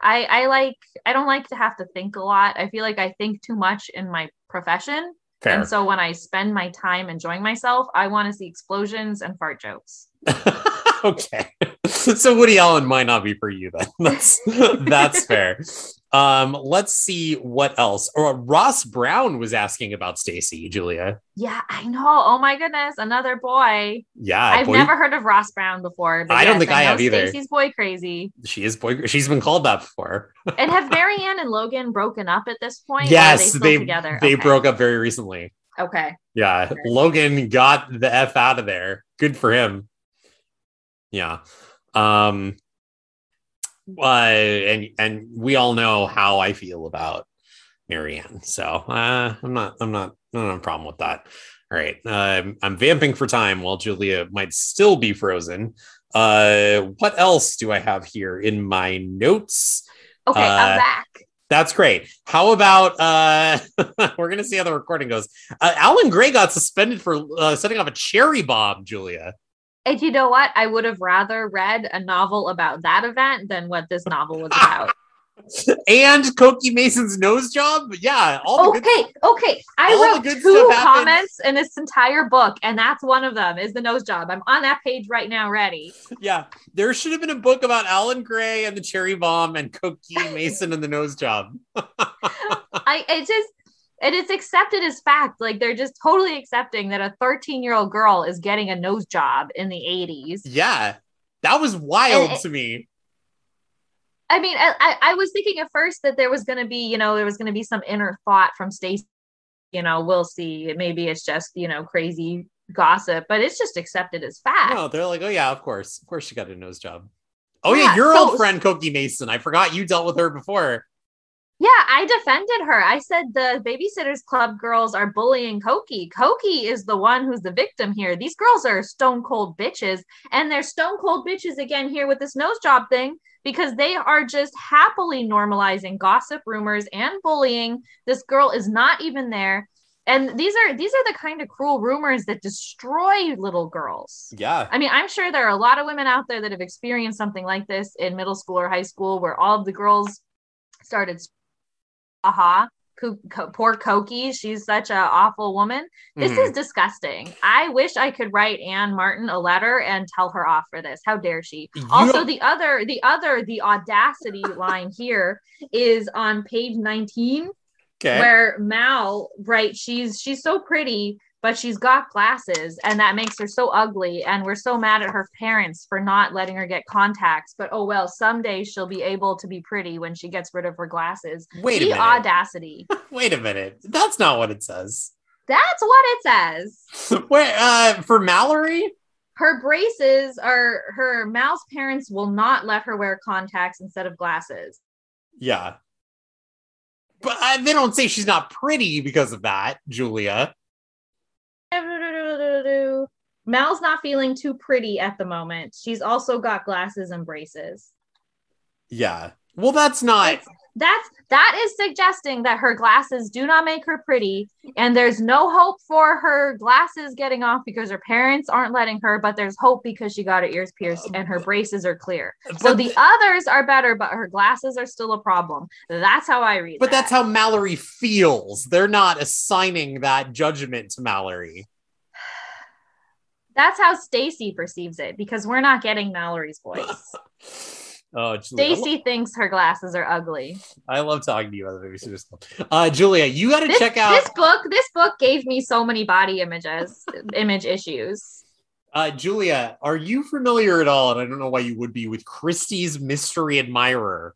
B: I I like I don't like to have to think a lot. I feel like I think too much in my profession.
A: Fair.
B: And so when I spend my time enjoying myself, I want to see explosions and fart jokes. <laughs>
A: okay. <laughs> So Woody Allen might not be for you then. That's <laughs> that's fair. Um, let's see what else. Or Ross Brown was asking about Stacey, Julia.
B: Yeah, I know. Oh my goodness, another boy.
A: Yeah,
B: I've
A: boy-
B: never heard of Ross Brown before. But
A: I don't think I
B: know
A: have either.
B: Stacey's boy crazy.
A: she is boy. She's been called that before.
B: And have Mary Anne and Logan broken up at this point?
A: yes,
B: they
A: they
B: together.
A: they
B: Okay.
A: broke up very recently.
B: Okay.
A: Yeah, Logan got the f out of there. Good for him. Yeah. Um. Uh, and and we all know how I feel about Mary Anne, so uh, I'm not I'm not I don't a problem with that. All right, um, I'm vamping for time while Julia might still be frozen. Uh, what else do I have here in my notes?
B: Okay,
A: Uh,
B: I'm back.
A: That's great. How about uh <laughs> we're gonna see how the recording goes. Uh, Alan Gray got suspended for uh, setting off a cherry bomb, Julia.
B: And you know what? I would have rather read a novel about that event than what this novel was about. <laughs>
A: And Cokie Mason's nose job. Yeah, all the good
B: okay, okay. I wrote two comments in this entire book, and that's one of them is the nose job. I'm on that page right now, ready.
A: yeah. There should have been a book about Alan Gray and the cherry bomb and Cokie <laughs> Mason and the nose job. <laughs>
B: I it just it is accepted as fact. Like they're just totally accepting that a 13 year old girl is getting a nose job in the 80s.
A: Yeah. That was wild
B: And it-
A: to me.
B: I mean, I, I, I was thinking at first that there was going to be, you know, there was going to be some inner thought from Stacey, You know, we'll see. Maybe it's just, you know, crazy gossip, but it's just accepted as fact.
A: No, they're like, oh yeah, of course. Of course she got a nose job. Oh yeah,
B: Yeah,
A: your
B: so-
A: old friend Cokie Mason. I forgot you dealt with her before.
B: Yeah, I defended her. I said the Babysitters Club girls are bullying Cokie. Cokie is the one who's the victim here. These girls are stone cold bitches, and they're stone cold bitches again here with this nose job thing because they are just happily normalizing gossip, rumors, and bullying. This girl is not even there. And these are these are the kind of cruel rumors that destroy little girls.
A: Yeah.
B: I mean, I'm sure there are a lot of women out there that have experienced something like this in middle school or high school where all of the girls started aha Ko- Ko- poor Cokie, she's such an awful woman. This
A: Mhm.
B: is disgusting. I wish I could write Ann Martin a letter and tell her off for this. How dare she?
A: You
B: also,
A: don't-
B: the other, the other, the audacity <laughs> line here is on page 19
A: okay.
B: where Mal, right, she's she's so pretty, but she's got glasses, and that makes her so ugly. And we're so mad at her parents for not letting her get contacts. But oh well, someday she'll be able to be pretty when she gets rid of her glasses.
A: Wait a
B: the
A: minute.
B: audacity. <laughs>
A: Wait a minute. That's not what it says.
B: That's what it says. <laughs>
A: Wait, uh, for Mallory?
B: Her braces are her Mal's parents will not let her wear contacts instead of glasses.
A: Yeah. But uh, they don't say she's not pretty because of that, Julia.
B: Mal's not feeling too pretty at the moment. She's also got glasses and braces.
A: Yeah. Well, that's not.
B: It's- That's that is suggesting that her glasses do not make her pretty, and there's no hope for her glasses getting off because her parents aren't letting her. But there's hope because she got her ears pierced um, and her braces are clear. So the others are better, but her glasses are still a problem. That's how I read.
A: but
B: that.
A: that's how Mallory feels. They're not assigning that judgment to Mallory.
B: that's how Stacey perceives it because we're not getting Mallory's <laughs> voice.
A: Oh, Julia, lo-
B: Stacey thinks her glasses are ugly.
A: I love talking to you about the Babysitters Club. Uh, Julia, you got to check out.
B: this book. This book gave me so many body images, image issues.
A: Uh, Julia, are you familiar at all? And I don't know why you would be with Kristy's Mystery Admirer.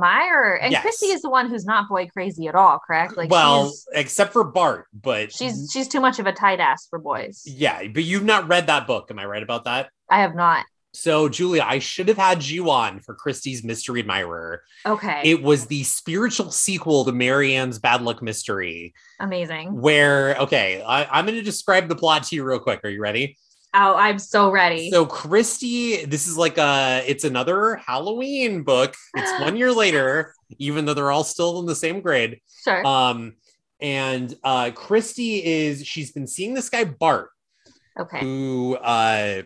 B: Meyer and
A: Yes.
B: Kristy is the one who's not boy crazy at all, correct? Like
A: well, except for Bart, but
B: she's she's too much of a tight ass for boys.
A: yeah, but you've not read that book. Am I right about that?
B: I have not.
A: So, Julia, I should have had you on for Kristy's Mystery Admirer.
B: Okay.
A: It was the spiritual sequel to Mary Anne's Bad Luck Mystery.
B: Amazing.
A: Where, okay, I, am going to describe the plot to you real quick. Are you ready?
B: Oh, I'm so ready.
A: So, Kristy, this is like a, it's another Halloween book. It's <gasps> one year later, even though they're all still in the same grade.
B: Sure.
A: Um, and uh, Kristy is, she's been seeing this guy, Bart.
B: Okay.
A: Who, uh,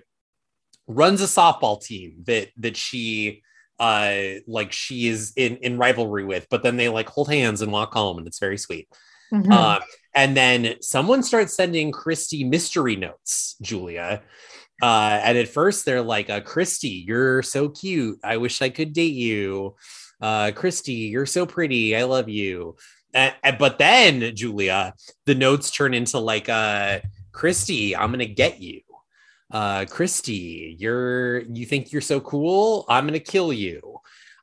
A: runs a softball team that that she uh like she is in in rivalry with but then they like hold hands and walk home and it's very sweet.
B: Mhm.
A: uh, and then someone starts sending kristy mystery notes julia. Uh and at first they're like uh kristy you're so cute. I wish i could date you. Uh kristy you're so pretty. I love you. And- but then julia the notes turn into like uh kristy i'm gonna get you uh kristy you're you think you're so cool? I'm gonna kill you.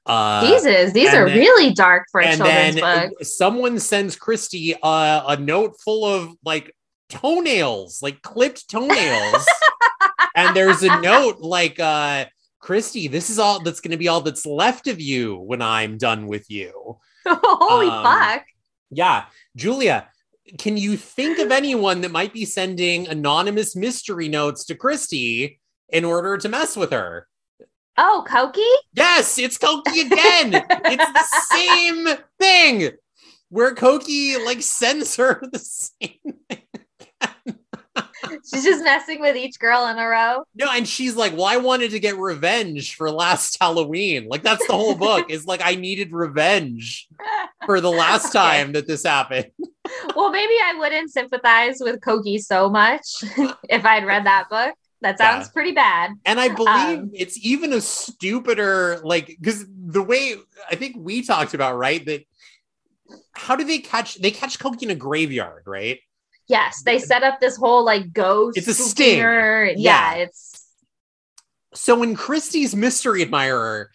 A: Uh
B: Jesus, these are
A: then-
B: really dark for a children's
A: then
B: book.
A: someone sends kristy uh, a note full of like toenails like clipped toenails. <laughs> And there's a note like uh kristy this is all that's going to be all that's left of you when i'm done with you. <laughs>
B: Holy
A: um,
B: fuck.
A: yeah. Julia can you think of anyone that might be sending anonymous mystery notes to kristy in order to mess with her
B: Oh, Cokie?
A: Yes, it's Cokie again. it's the <laughs> same thing where Cokie like sends her the same. <laughs>
B: She's just messing with each girl in a row.
A: No, and she's like, "Well, I wanted to get revenge for last <laughs> Halloween." Like that's the whole book. Is like I needed revenge for the last <laughs>
B: Okay.
A: time that this happened.
B: well, maybe I wouldn't sympathize with Cokie so much if I'd read that book. That sounds
A: Yeah.
B: pretty bad.
A: And I believe
B: Um,
A: it's even a stupider like because the way I think we talked about right that how do they catch they catch Cokie in a graveyard, right?
B: Yes, they set up this whole like ghost.
A: It's a sting. Yeah.
B: Yeah, it's
A: So in Kristy's mystery admirer,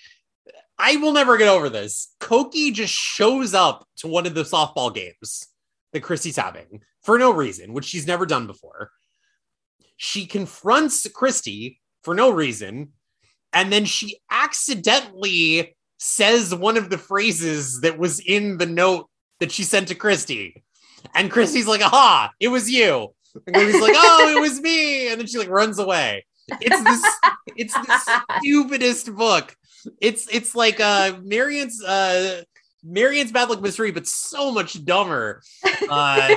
A: I will never get over this. Cokie just shows up to one of the softball games that Kristy's having for no reason, which she's never done before. She confronts Kristy for no reason, and then she accidentally says one of the phrases that was in the note that she sent to Kristy. And Kristy's like, aha, it was you. And like, oh, it was me. And then she like runs away. It's this it's the stupidest book. It's it's like uh Mary Anne's uh Mary Anne's Bad Luck Mystery, but so much dumber. Uh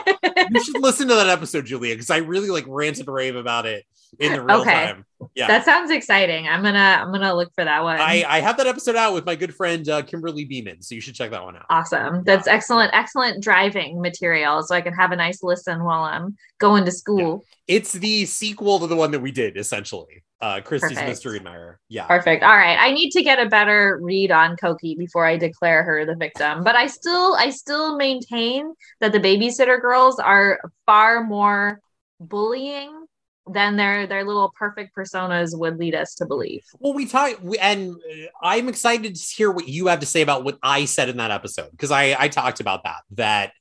A: you should listen to that episode, Julia, because I really like ranted and rave about it in the <laughs> real
B: Okay.
A: time. Yeah.
B: that sounds exciting. I'm gonna I'm gonna look for that one.
A: I, I have that episode out with my good friend uh, Kimberly Beeman, so you should check that one out.
B: awesome. That's excellent, excellent driving material. So I can have a nice listen while I'm going to school.
A: It's the sequel to the one that we did, essentially. Uh, Kristy's
B: Perfect.
A: Mystery Admirer. Yeah.
B: Perfect. All right. I need to get a better read on Cokie before I declare her the victim. But I still I still maintain that the babysitter girls are far more bullying than their their little perfect personas would lead us to believe.
A: Well, we talk, we, and uh, I'm excited to hear what you have to say about what I said in that episode because I I talked about that that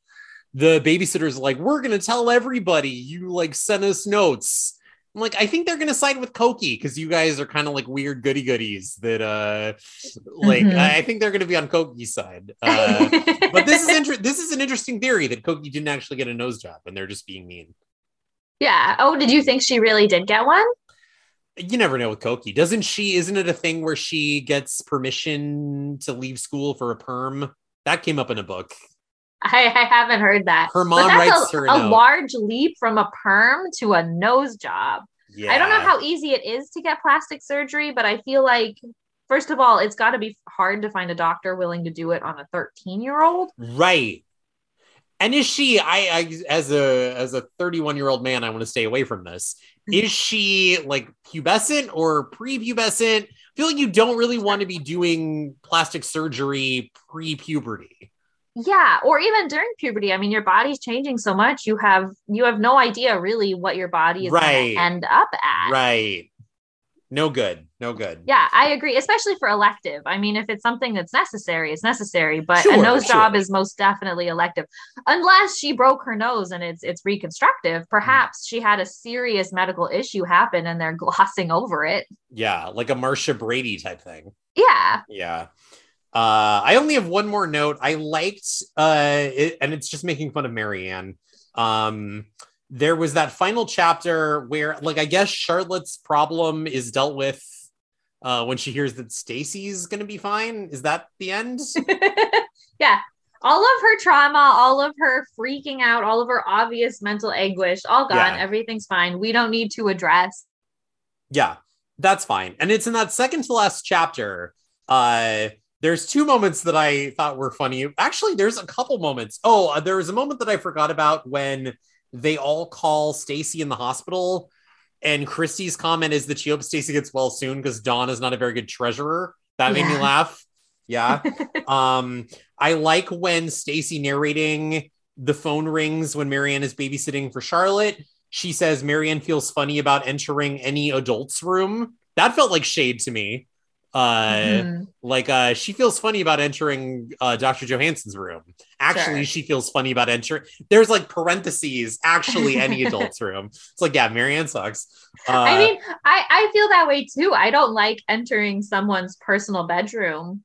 A: the babysitters like we're gonna tell everybody you like sent us notes. I'm like I think they're gonna side with Cokie because you guys are kind of like weird goody goodies that uh like
B: Mhm.
A: I I think they're gonna be on Cokie's side. Uh, but this is <laughs> inter- this is an interesting theory that Cokie didn't actually get a nose job and they're just being mean.
B: Yeah. Oh, did you think she really did get one?
A: You never know with Cokie. Doesn't she? Isn't it a thing where she gets permission to leave school for a perm? That came up in a book.
B: I, I haven't heard that.
A: Her
B: But
A: mom
B: that's
A: writes
B: a,
A: her a
B: a
A: note.
B: large leap from a perm to a nose job.
A: Yeah.
B: I don't know how easy it is to get plastic surgery, but I feel like first of all, it's got to be hard to find a doctor willing to do it on a 13 year old.
A: Right. And is she? I, I as a as a 31 year old man, I want to stay away from this. Mm-hmm. Is she like pubescent or prepubescent? I feel like you don't really want to be doing plastic surgery pre-puberty.
B: Yeah, or even during puberty. I mean, your body's changing so much. You have you have no idea really what your body is
A: Right.
B: going to end up at.
A: Right. No good. No good.
B: Yeah, I agree, especially for elective. I mean, if it's something that's necessary, it's necessary. But
A: Sure,
B: a nose
A: sure.
B: job is most definitely elective, unless she broke her nose and it's it's reconstructive. Perhaps she had a serious medical issue happen and they're <laughs> glossing over it.
A: Yeah, like a Marcia Brady type thing.
B: Yeah,
A: Yeah. Uh, I only have one more note. I liked, uh, it, and it's just making fun of Mary Anne. Um, there was that final chapter where, like, I guess Charlotte's problem is dealt with uh, when she hears that Stacey's going to be fine. Is that the end? <laughs>
B: yeah. All of her trauma, all of her freaking out, all of her obvious mental anguish, all gone.
A: Yeah.
B: Everything's fine. We don't need to address.
A: yeah, that's fine. And it's in that second to last chapter. Uh, there's two moments that I thought were funny. Actually, there's a couple moments. Oh, uh, there was a moment that I forgot about when they all call Stacey in the hospital, and Kristy's comment is that she hopes Stacey gets well soon because Dawn is not a very good treasurer. That made me laugh. Yeah. <laughs> um, I like when Stacey narrating the phone rings when Mary Anne is babysitting for Charlotte. She says Mary Anne feels funny about entering any adult's room. That felt like shade to me. Uh,
B: Mhm.
A: like uh she feels funny about entering uh Dr. Johanssen's room. Actually,
B: Sure.
A: she feels funny about entering there's like parentheses, actually any <laughs> adult's room. It's like, yeah, Mary Anne sucks. Uh,
B: I mean, I, I feel that way too. I don't like entering someone's personal bedroom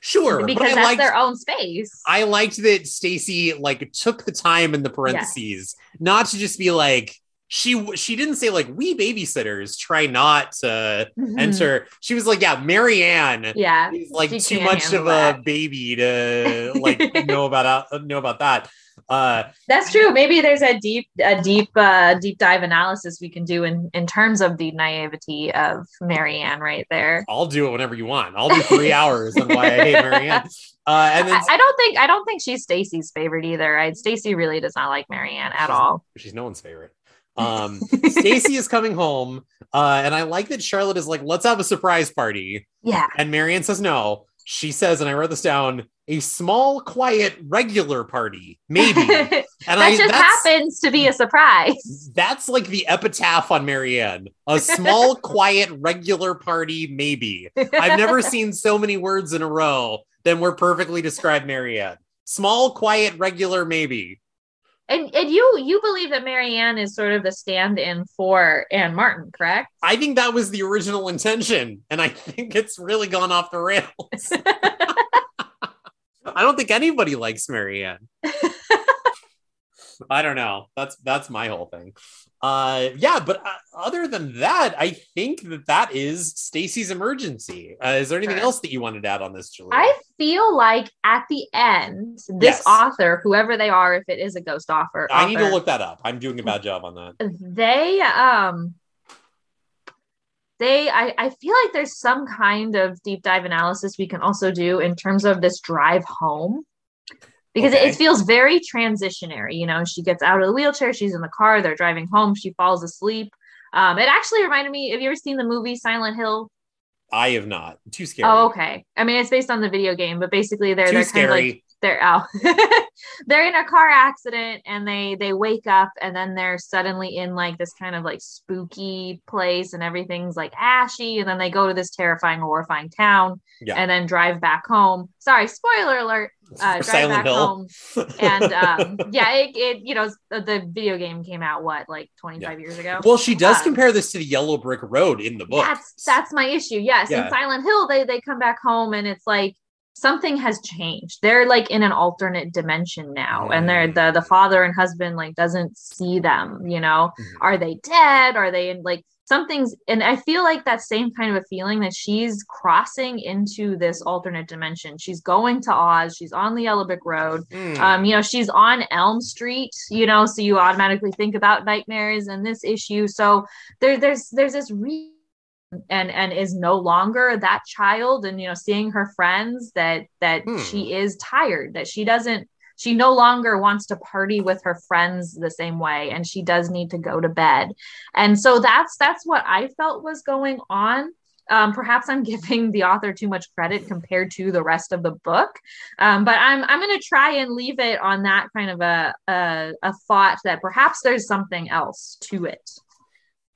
A: sure,
B: because that's
A: liked,
B: their own space.
A: I liked that Stacey like took the time in the parentheses, not to just be like she she didn't say like we babysitters try not to
B: Mhm.
A: enter. She was like, yeah, Mary Anne
B: Yeah.
A: is like too much of
B: handle
A: a baby to <laughs> like know about know about that. Uh
B: That's true. Maybe there's a deep, a deep, uh, deep dive analysis we can do in in terms of the naivety of Mary Anne right there.
A: I'll do it whenever you want. I'll do three <laughs> hours on why I hate Mary Anne. Uh, and then
B: I, I don't think I don't think she's Stacey's favorite either. I, Stacey really does not like Mary Anne at all.
A: she's no one's favorite. Um, <laughs> Stacey is coming home, uh, and I like that Charlotte is like, "Let's have a surprise party,"
B: Yeah.
A: and Mary Anne says no. She says, and I wrote this down: a small, quiet, regular party, maybe. <laughs>
B: that
A: And I
B: just happens to be a surprise.
A: that's like the epitaph on Mary Anne: a small, <laughs> quiet, regular party, maybe. I've never seen so many words in a row than were perfectly described Mary Anne. Small, quiet, regular, maybe.
B: And and you you believe that Mary Anne is sort of the stand-in for Ann Martin, correct?
A: I think that was the original intention, and I think it's really gone off the rails. <laughs> I don't think anybody likes Mary Anne. <laughs> I don't know. That's that's my whole thing. Uh, yeah, but uh, other than that, I think that that is Stacey's emergency. Uh, is there anything
B: Sure.
A: else that you wanted to add on this, Julie?
B: I feel like at the end, this
A: Yes.
B: author, whoever they are, if it is a ghost author,
A: I need to look that up. I'm doing a bad job on that.
B: they um they I, I feel like there's some kind of deep dive analysis we can also do in terms of this drive home because it,
A: Okay.
B: it feels very transitionary you know she gets out of the wheelchair she's in the car they're driving home she falls asleep um it actually reminded me have you ever seen the movie silent hill
A: I have not. Too scary.
B: oh okay i mean it's based on the video game but basically they're
A: Too
B: they're kind of like they're out <laughs> they're in a car accident and they they wake up and then they're suddenly in like this kind of like spooky place and everything's like ashy and then they go to this terrifying horrifying town
A: Yeah.
B: and then drive back home sorry spoiler alert uh, drive
A: Silent
B: back
A: Hill.
B: home and um <laughs> yeah it, it you know the, video game came out what like 25 years ago
A: well, she does
B: uh,
A: compare this to the Yellow Brick Road in the book.
B: that's that's my issue. Yes,
A: Yeah.
B: in Silent Hill, they they come back home and it's like something has changed. They're like in an alternate dimension now, and they're the the father and husband like doesn't see them. You know,
A: Mhm.
B: are they dead? Are they in like something's? And I feel like that same kind of a feeling that she's crossing into this alternate dimension. She's going to Oz. She's on the Yellow Brick Road
A: Hmm.
B: um, you know, she's on Elm Street, you know, so you automatically think about nightmares and this issue. So there, there's there's this re and and is no longer that child, and you know, seeing her friends that that
A: Hmm.
B: she is tired, that she doesn't. She no longer wants to party with her friends the same way, and she does need to go to bed. And so that's that's what I felt was going on um, perhaps I'm <laughs> giving the author too much credit compared to the rest of the book. Um, but I'm I'm going to try and leave it on that kind of a, a a thought that perhaps there's something else to it.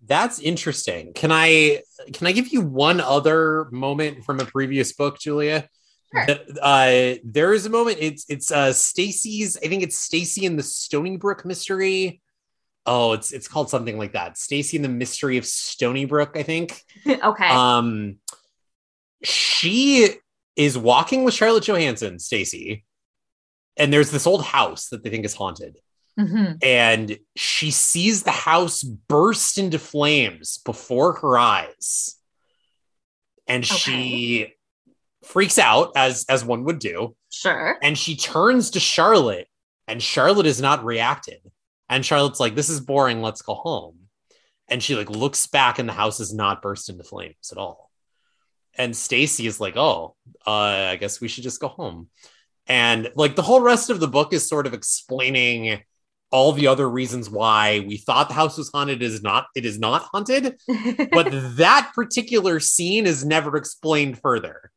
A: That's interesting. Can I can I give you one other moment from a previous book, Julia?
B: Sure.
A: Uh, there is a moment. It's it's uh Stacey's. I think it's Stacey in the Stoneybrook mystery. Oh, it's it's called something like that. Stacey in the Mystery of Stoneybrook. I think. <laughs>
B: okay.
A: Um, she is walking with Charlotte Johanssen, Stacey, and there's this old house that they think is haunted
B: hmm
A: and she sees the house burst into flames before her eyes and she freaks out as as one would do.
B: Sure.
A: and she turns to charlotte and charlotte is not reacted. And charlotte's like this is boring let's go home. And she like looks back and the house is not burst into flames at all. And stacey is like oh uh, i guess we should just go home. And like the whole rest of the book is sort of explaining all the other reasons why we thought the house was haunted is not it is not haunted. <laughs> But that particular scene is never explained further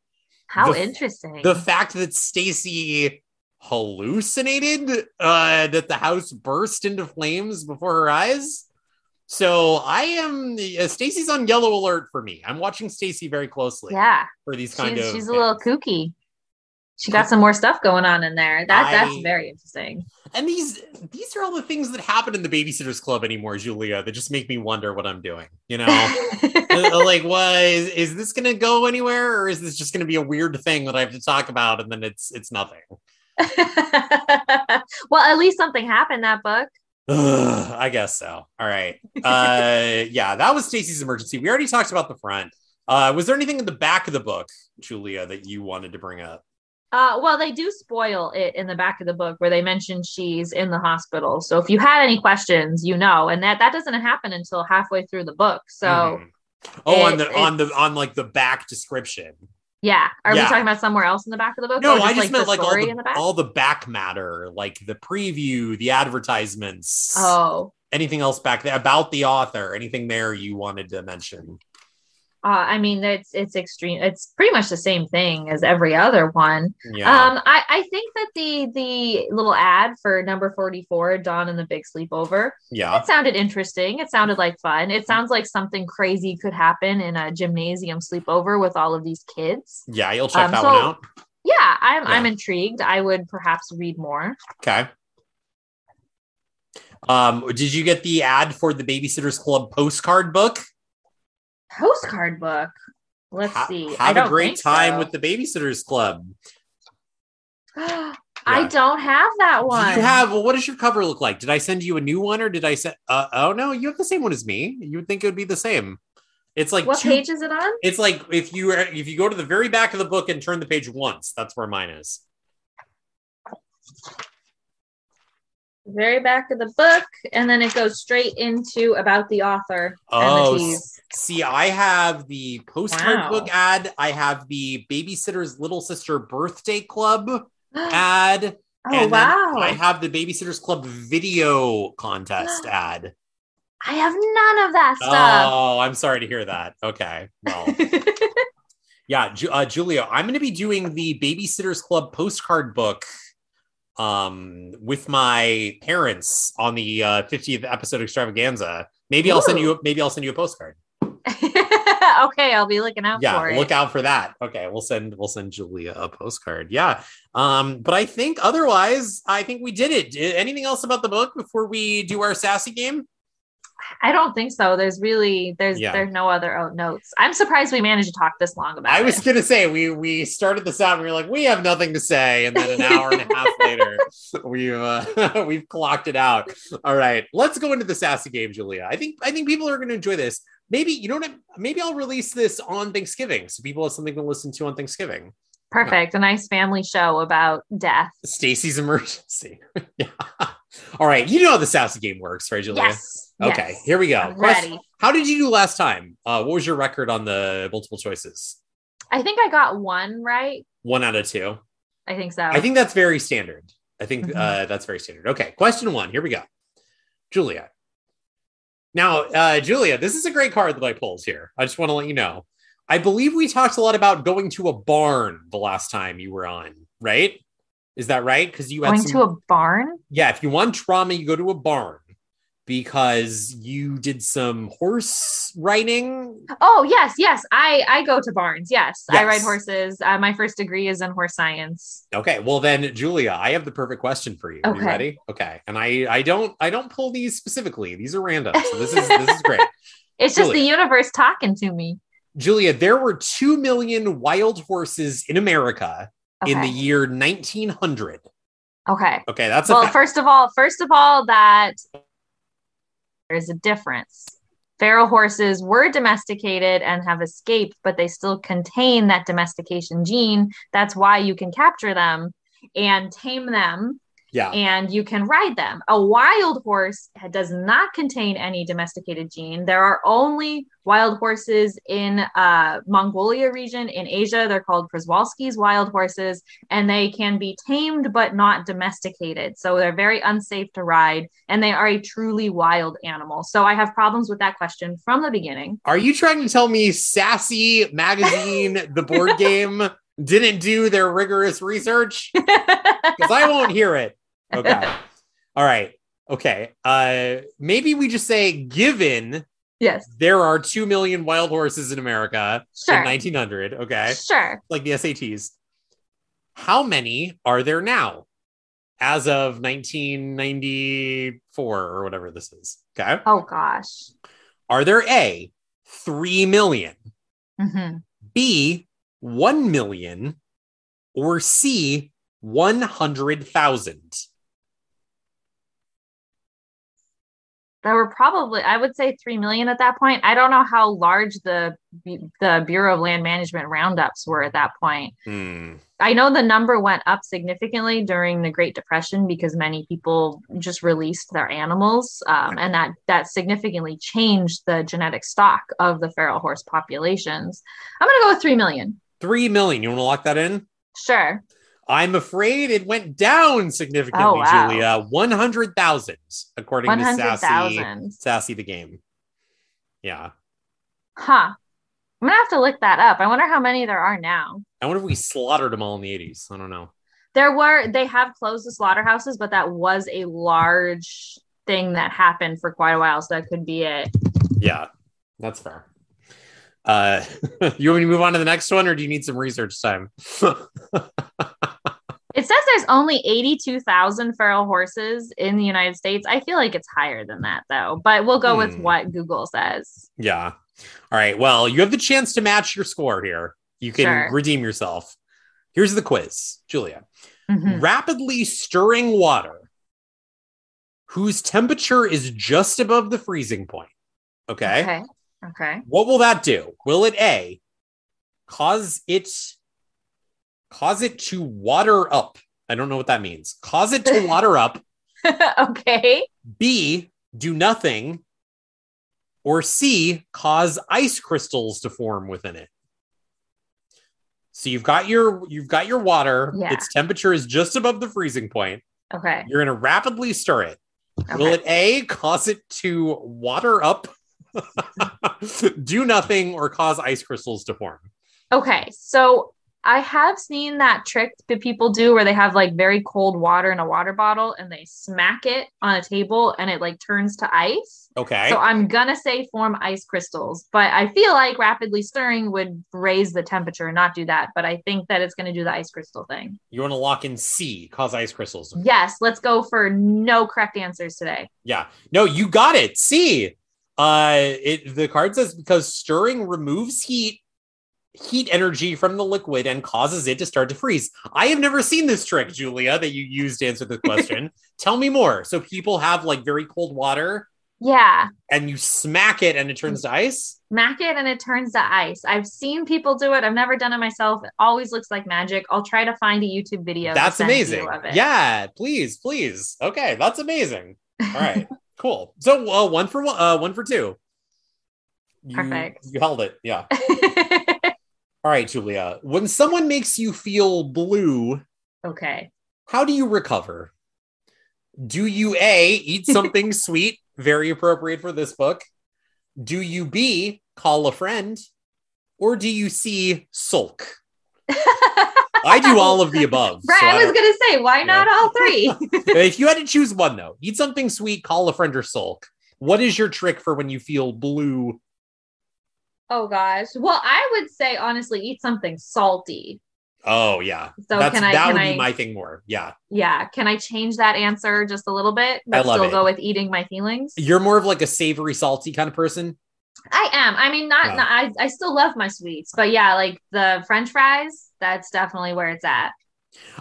B: How
A: the-
B: interesting.
A: the fact that stacey hallucinated uh that the house burst into flames before her eyes so i am uh, stacey's on yellow alert for me i'm watching stacey very closely
B: yeah.
A: for these kind
B: She's,
A: of
B: she's a little kooky. She got some more stuff going on in there. That that's very interesting.
A: and these these are all the things that happen in the babysitters club anymore julia that just make me wonder what i'm doing you know? <laughs> Uh, like what is, is this gonna go anywhere or is this just gonna be a weird thing that i have to talk about and then it's it's nothing? <laughs>
B: Well, at least something happened that book.
A: Ugh, i guess so. All right. Uh yeah that was stacey's emergency. We already talked about the front. Uh was there anything in the back of the book julia that you wanted to bring up
B: Uh, well, they do spoil it in the back of the book where they mention she's in the hospital. So if you had any questions, you know, and that that doesn't happen until halfway through the book. So
A: Mhm. oh on the on the on like the back description
B: yeah, are
A: Yeah.
B: we talking about somewhere else in the back of the book?
A: no
B: or
A: i just meant
B: the
A: like all the,
B: the back.
A: all the back matter like the preview the advertisements
B: oh,
A: anything else back there about the author anything there you wanted to mention
B: uh, I mean, it's it's extreme. It's pretty much the same thing as every other one.
A: yeah
B: Um, I, I think that the the little ad for number 44, Dawn and the Big Sleepover,
A: yeah
B: it sounded interesting. It sounded like fun. It sounds like something crazy could happen in a gymnasium sleepover with all of these kids.
A: yeah you'll check
B: Um,
A: that
B: so-
A: one out
B: Yeah, I'm
A: Yeah.
B: I'm intrigued. I would perhaps read more.
A: okay um did you get the ad for the babysitters club postcard book
B: Postcard book. Let's
A: Ha-
B: see.
A: Have a great time
B: so.
A: with the babysitters club <gasps>
B: I don't have that one.
A: Do you have well, what does your cover look like? Did I send you a new one or did I send uh, oh no, you have the same one as me. You would think it would be the same. It's like
B: what
A: two,
B: page is it on?
A: it's like if you if you go to the very back of the book and turn the page once, that's where mine is.
B: Very back of the book, and then it goes straight into about the author
A: Oh,
B: and the.
A: See, I have the postcard
B: Wow.
A: book ad. I have the Babysitter's Little Sister Birthday Club <gasps> ad.
B: Oh
A: and
B: wow!
A: I have the Babysitters Club video contest <gasps> ad.
B: I have none of that stuff.
A: Oh, I'm sorry to hear that. Okay. Well, <laughs> yeah, Ju- uh, Julia, I'm going to be doing the Babysitters Club postcard book um with my parents on the uh 50th episode extravaganza. Maybe I'll send you maybe I'll send you a postcard. <laughs>
B: okay, I'll be looking out
A: yeah
B: for it.
A: look out for that okay we'll send we'll send julia a postcard yeah um but i think otherwise i think we did it anything else about the book before we do our sassy game
B: I don't think so. There's really there's
A: Yeah.
B: there's no other notes. I'm surprised we managed to talk this long about
A: i was
B: it.
A: gonna say we we started this out and we were like we have nothing to say and then an hour and a half <laughs> later we've uh, <laughs> we've clocked it out all right let's go into the sassy game julia i think i think people are going to enjoy this maybe you know what I- maybe i'll release this on thanksgiving so people have something to listen to on thanksgiving
B: Perfect. A nice family show about death.
A: Stacey's emergency. <laughs> yeah. All right. You know how the sassy game works, right, Julia?
B: Yes.
A: Okay.
B: yes.
A: Here we go.
B: I'm
A: Question-
B: ready.
A: How did you do last time? Uh, what was your record on the multiple choices?
B: I think I got one right.
A: One out of two.
B: I think so.
A: I think that's very standard. I think
B: Mhm.
A: uh, that's very standard. Okay. Question one. Here we go. Julia. Now, uh, Julia, this is a great card that I pulled here. I just want to let you know. I believe we talked a lot about going to a barn the last time you were on, right? Is that right? Because you
B: going
A: some-
B: to a barn.
A: yeah, if you want trauma, you go to a barn. because you did some horse riding.
B: Oh yes, yes. I I go to barns. Yes, I ride horses. Uh, my first degree is in horse science.
A: Okay, well then, Julia, I have the perfect question for you. Are you
B: Okay.
A: ready? Okay, and I I don't I don't pull these specifically. These are random. So this is this is <laughs> great.
B: It's just the universe talking to me.
A: Julia, there were two million wild horses in America
B: Okay.
A: in the year 1900.
B: okay.
A: Okay, that's
B: Well, first of all, first of all, that there's a difference. Feral horses were domesticated and have escaped, but they still contain that domestication gene. That's why you can capture them and tame them
A: yeah.
B: and you can ride them. A wild horse does not contain any domesticated gene. There are only wild horses in uh, Mongolia region in Asia. They're called Przewalski's wild horses, and they can be tamed but not domesticated. So they're very unsafe to ride, and they are a truly wild animal. So I have problems with that question from the beginning.
A: Are you trying to tell me Sassy Magazine, <laughs> the board game, didn't do their rigorous research? <laughs> Because I won't hear it. Okay. All right. Okay. Uh maybe we just say given
B: yes,
A: there are 2 million wild horses in America
B: Sure.
A: in 1900, okay?
B: sure.
A: Like the SATs. How many are there now as of 1994 or whatever this is? Okay.
B: Oh gosh.
A: Are there A 3 million,
B: hmm
A: B 1 million, or C 100,000?
B: There were probably, I would say, three million at that point. I don't know how large the the Bureau of Land Management roundups were at that point.
A: Hmm.
B: I know the number went up significantly during the Great Depression because many people just released their animals, um, and that that significantly changed the genetic stock of the feral horse populations. I'm gonna go with three million.
A: 3 million. You want to lock that in?
B: Sure.
A: I'm afraid it went down significantly,
B: Oh, wow.
A: Julia. 100,000, according
B: One
A: to Sassy,
B: thousand.
A: Sassy the Game. Yeah.
B: Huh. I'm gonna have to look that up. I wonder how many there are now.
A: I wonder if we slaughtered them all in the 80s. I don't know.
B: There were they have closed the slaughterhouses, but that was a large thing that happened for quite a while. So that could be it.
A: Yeah, that's fair. Uh, <laughs> you want me to move on to the next one, or do you need some research time? <laughs>
B: It says there's only 82,000 feral horses in the United States. I feel like it's higher than that though, but we'll go with
A: Hmm.
B: what Google says.
A: yeah. All right. Well, you have the chance to match your score here. You can
B: Sure.
A: redeem yourself. Here's the quiz, Julia.
B: Mhm.
A: Rapidly stirring water whose temperature is just above the freezing point. Okay.
B: Okay. Okay.
A: What will that do? Will it A cause it cause it to water up? I don't know what that means. Cause it to <laughs> water up. <laughs>
B: okay.
A: B do nothing. Or C cause ice crystals to form within it. So you've got your you've got your water.
B: Yeah.
A: Its temperature is just above the freezing point.
B: Okay.
A: You're going to rapidly stir it. Will it A cause it to water up, <laughs> do nothing, or cause ice crystals to form?
B: Okay. So I have seen that trick that people do where they have like very cold water in a water bottle and they smack it on a table and it like turns to ice.
A: Okay.
B: So I'm gonna say form ice crystals, but I feel like rapidly stirring would raise the temperature and not do that. But I think that it's gonna do the ice crystal thing.
A: you want to lock in C, cause ice crystals.
B: Yes, let's go for no correct answers today.
A: Yeah. No, you got it. C. Uh, it the card says because stirring removes heat, heat energy from the liquid and causes it to start to freeze. I have never seen this trick, Julia, that you used to answer the <laughs> question. Tell me more. So people have like very cold water
B: Yeah,
A: and you smack it and it turns to ice.
B: smack it and it turns to ice. I've seen people do it. I've never done it myself. It always looks like magic. I'll try to find a YouTube video.
A: That's
B: send to you
A: amazing. Yeah, please, please. Okay, that's amazing. All right, <laughs> cool. So uh, one for one, uh, one for two. You,
B: Perfect.
A: You held it. Yeah. <laughs> All right, Julia. When someone makes you feel blue,
B: okay.
A: how do you recover? Do you A, eat something <laughs> sweet, very appropriate for this book? Do you B, call a friend? Or do you C, sulk? <laughs> I do all of the above. <laughs>
B: Right,
A: so
B: I was
A: don't-
B: gonna say, why not all three? <laughs>
A: if you had to choose one though, eat something sweet, call a friend or sulk. What is your trick for when you feel blue?
B: oh gosh. Well, I would say honestly, eat something salty.
A: Oh yeah.
B: So
A: That's
B: can I
A: that
B: can
A: would
B: I
A: be my thing more. Yeah.
B: yeah, can I change that answer just a little bit? But
A: love
B: still
A: it.
B: go with eating my feelings?
A: You're more of like a savory, salty kind of person.
B: I am. I mean, not,
A: Yeah.
B: not I, I still love my sweets, but yeah, like the French fries, that's definitely where it's at.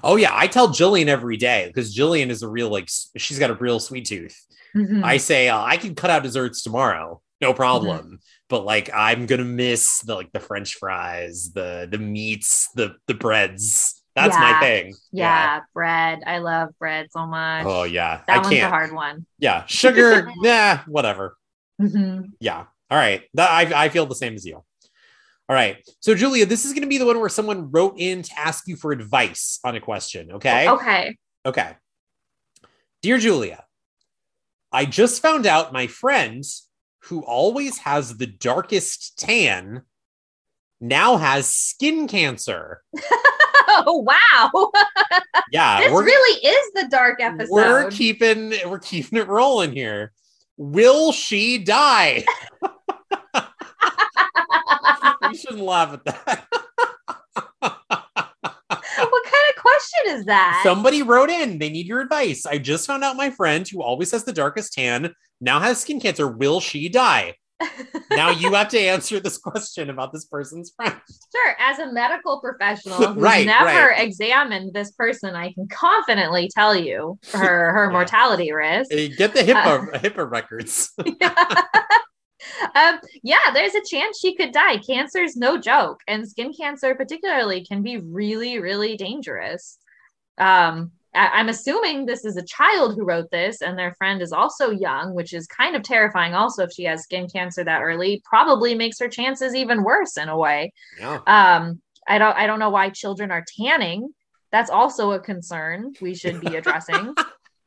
A: Oh yeah, I tell Jillian every day because Jillian is a real like she's got a real sweet tooth.
B: Mhm.
A: I say uh, I can cut out desserts tomorrow, no problem.
B: Mm-hmm.
A: But like I'm gonna miss the like the French fries, the the meats, the the breads. That's my thing.
B: yeah, bread. I love bread so much.
A: Oh yeah,
B: that
A: I
B: one's
A: can't.
B: a hard one.
A: Yeah, sugar. <laughs> nah, whatever.
B: Mhm.
A: Yeah. All right. That I I feel the same as you. All right. So Julia, this is going to be the one where someone wrote in to ask you for advice on a question. Okay.
B: Okay.
A: Okay. Dear Julia, I just found out my friend who always has the darkest tan now has skin cancer. <laughs>
B: Oh wow. <laughs>
A: Yeah,
B: this really is the dark episode.
A: we're keeping we're keeping it rolling here. Will she die? <laughs> you shouldn't laugh at that. <laughs>
B: what kind of question is that?
A: Somebody wrote in, they need your advice. I just found out my friend who always has the darkest tan now has skin cancer. Will she die? <laughs> now you have to answer this question about this person's friend.
B: Sure, as a medical professional <laughs> who's
A: Right,
B: never
A: right.
B: examined this person, I can confidently tell you her her
A: Yeah.
B: mortality risk.
A: Uh, get the HIPAA uh, HIPAA records.
B: Um, yeah, there's a chance she could die. Cancer's no joke, and skin cancer particularly can be really, really dangerous. Um, I- I'm assuming this is a child who wrote this, and their friend is also young, which is kind of terrifying. Also, if she has skin cancer that early, probably makes her chances even worse in a way.
A: yeah.
B: Um, I don't, I don't know why children are tanning. That's also a concern we should be addressing.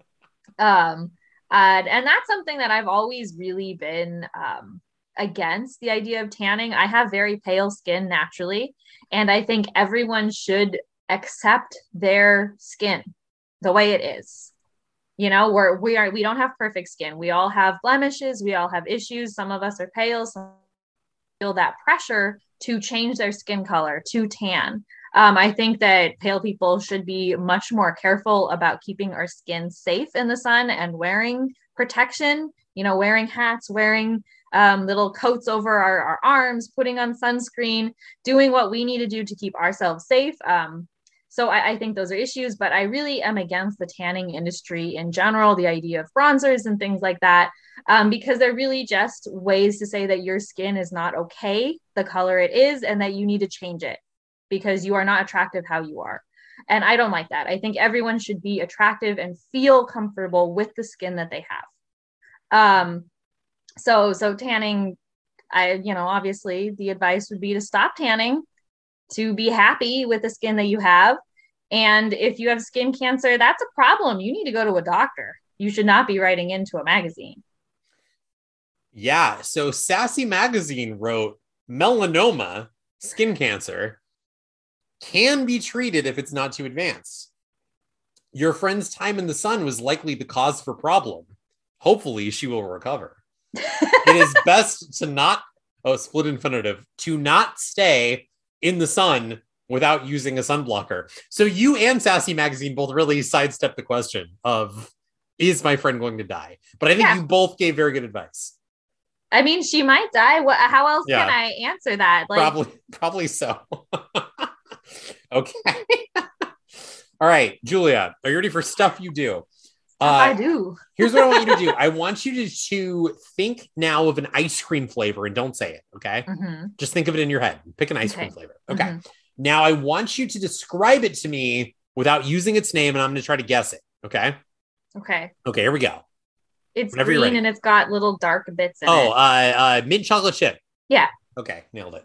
B: <laughs> um, and, that's something that I've always really been um, against the idea of tanning. I have very pale skin naturally, and I think everyone should accept their skin the way it is. You know, we're we are we don't have perfect skin. We all have blemishes. We all have issues. Some of us are pale. Some feel that pressure to change their skin color to tan. Um, I think that pale people should be much more careful about keeping our skin safe in the sun and wearing protection, you know, wearing hats, wearing um, little coats over our, our arms, putting on sunscreen, doing what we need to do to keep ourselves safe. Um, so I, I think those are issues, but I really am against the tanning industry in general, the idea of bronzers and things like that, um, because they're really just ways to say that your skin is not okay, the color it is, and that you need to change it because you are not attractive how you are. And I don't like that. I think everyone should be attractive and feel comfortable with the skin that they have. Um, so so tanning, I you know obviously the advice would be to stop tanning, to be happy with the skin that you have, and if you have skin cancer, that's a problem. You need to go to a doctor. You should not be writing into a magazine.
A: Yeah. So Sassy Magazine wrote melanoma, skin cancer, can be treated if it's not too advanced. Your friend's time in the sun was likely the cause for problem. Hopefully, she will recover. <laughs> it is best to not, oh, split infinitive, to not stay in the sun without using a sun blocker. So you and Sassy Magazine both really sidestepped the question of, is my friend going to die? But I think
B: Yeah.
A: you both gave very good advice.
B: I mean, she might die. What? How else
A: Yeah.
B: can I answer that? Like,
A: probably probably so <laughs> okay <laughs> all right julia are you ready for stuff you do
B: I
A: uh,
B: do.
A: here's what i want you to do i want you to, to think now of an ice cream flavor and don't say it okay
B: Mhm.
A: just think of it in your head pick an ice
B: Okay.
A: cream flavor okay
B: Mhm.
A: now i want you to describe it to me without using its name and i'm going to try to guess it okay
B: Okay.
A: okay here we go
B: It's
A: Whenever
B: green and it's got little dark bits in
A: oh
B: it.
A: uh, uh mint chocolate chip
B: Yeah.
A: okay nailed it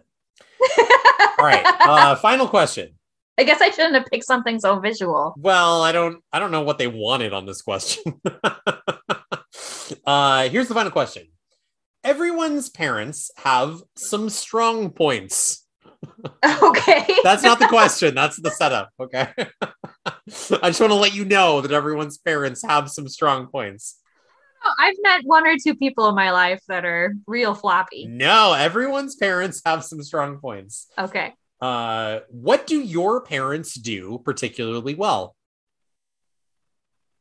A: all right uh <laughs> final question
B: I guess I shouldn't have picked something so visual.
A: Well, I don't I don't know what they wanted on this question. <laughs> uh here's the final question. Everyone's parents have some strong points. <laughs>
B: Okay. <laughs>
A: That's not the question. That's the setup. Okay. I just want to let you know that everyone's parents have some strong points.
B: I've met one or two people in my life that are real floppy.
A: No, everyone's parents have some strong points.
B: Okay.
A: Uh, what do your parents do particularly well?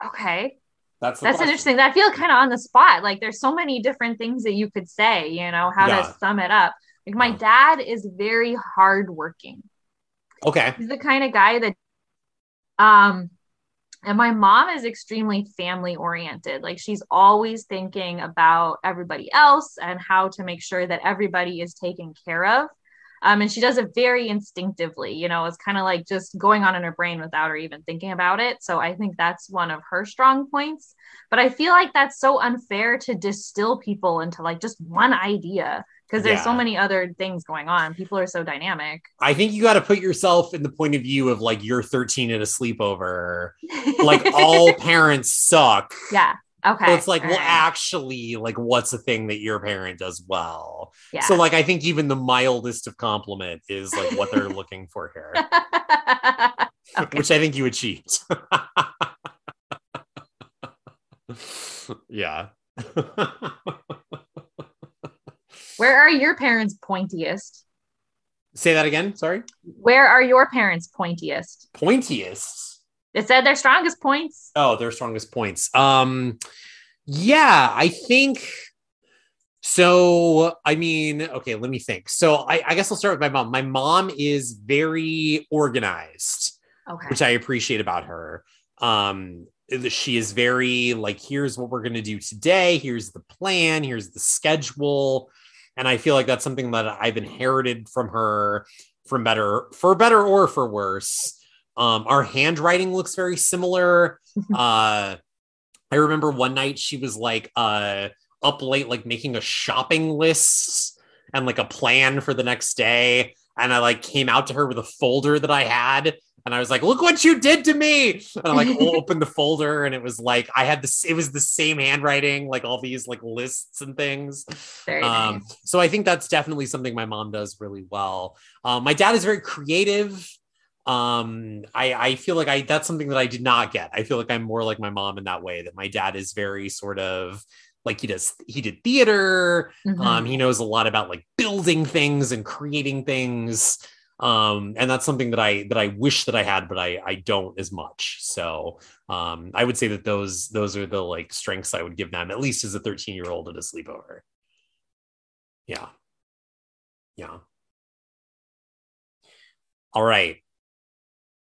B: Okay.
A: That's
B: That's
A: question.
B: interesting. I feel kind of on the spot. Like there's so many different things that you could say, you know, how
A: Yeah.
B: to sum it up. Like my
A: Yeah.
B: dad is very hardworking.
A: Okay.
B: He's the kind of guy that um and my mom is extremely family oriented. Like she's always thinking about everybody else and how to make sure that everybody is taken care of. Um, and she does it very instinctively, you know, it's kind of like just going on in her brain without her even thinking about it. So I think that's one of her strong points. But I feel like that's so unfair to distill people into like just one idea because there's so many other things going on. People are so dynamic.
A: I think you got to put yourself in the point of view of like you're 13 at a sleepover. Like all <laughs> parents suck.
B: yeah. Okay.
A: So it's like,
B: all
A: well,
B: right.
A: actually, like, what's the thing that your parent does well?
B: yeah.
A: So, like, I think even the mildest of compliment is like what they're looking for <laughs> here, <laughs>
B: okay.
A: which I think you achieved. <laughs> yeah.
B: Where are your parents pointiest?
A: Say that again. Sorry.
B: Where are your parents pointiest?
A: Pointiest.
B: It said their strongest points.
A: Oh, their strongest points. Um, yeah, I think so. I mean, okay, let me think. So I, I guess I'll start with my mom. My mom is very organized,
B: Okay.
A: which I appreciate about her. Um, she is very like, here's what we're gonna do today, here's the plan, here's the schedule. And I feel like that's something that I've inherited from her from better for better or for worse. Um, our handwriting looks very similar. <laughs> uh I remember one night she was like uh up late, like making a shopping list and like a plan for the next day. And I like came out to her with a folder that I had. And I was like, look what you did to me. And I like <laughs> opened the folder and it was like I had this, it was the same handwriting, like all these like lists and things.
B: Very
A: Um,
B: nice.
A: so I think that's definitely something my mom does really well. Um, my dad is very creative. Um, I, I feel like I that's something that I did not get. I feel like I'm more like my mom in that way. That my dad is very sort of like he does. He did theater.
B: Mhm.
A: Um, he knows a lot about like building things and creating things. Um, and that's something that I that I wish that I had, but I I don't as much. So um, I would say that those those are the like strengths I would give them, at least as a 13 year old at a sleepover. Yeah. Yeah. All right.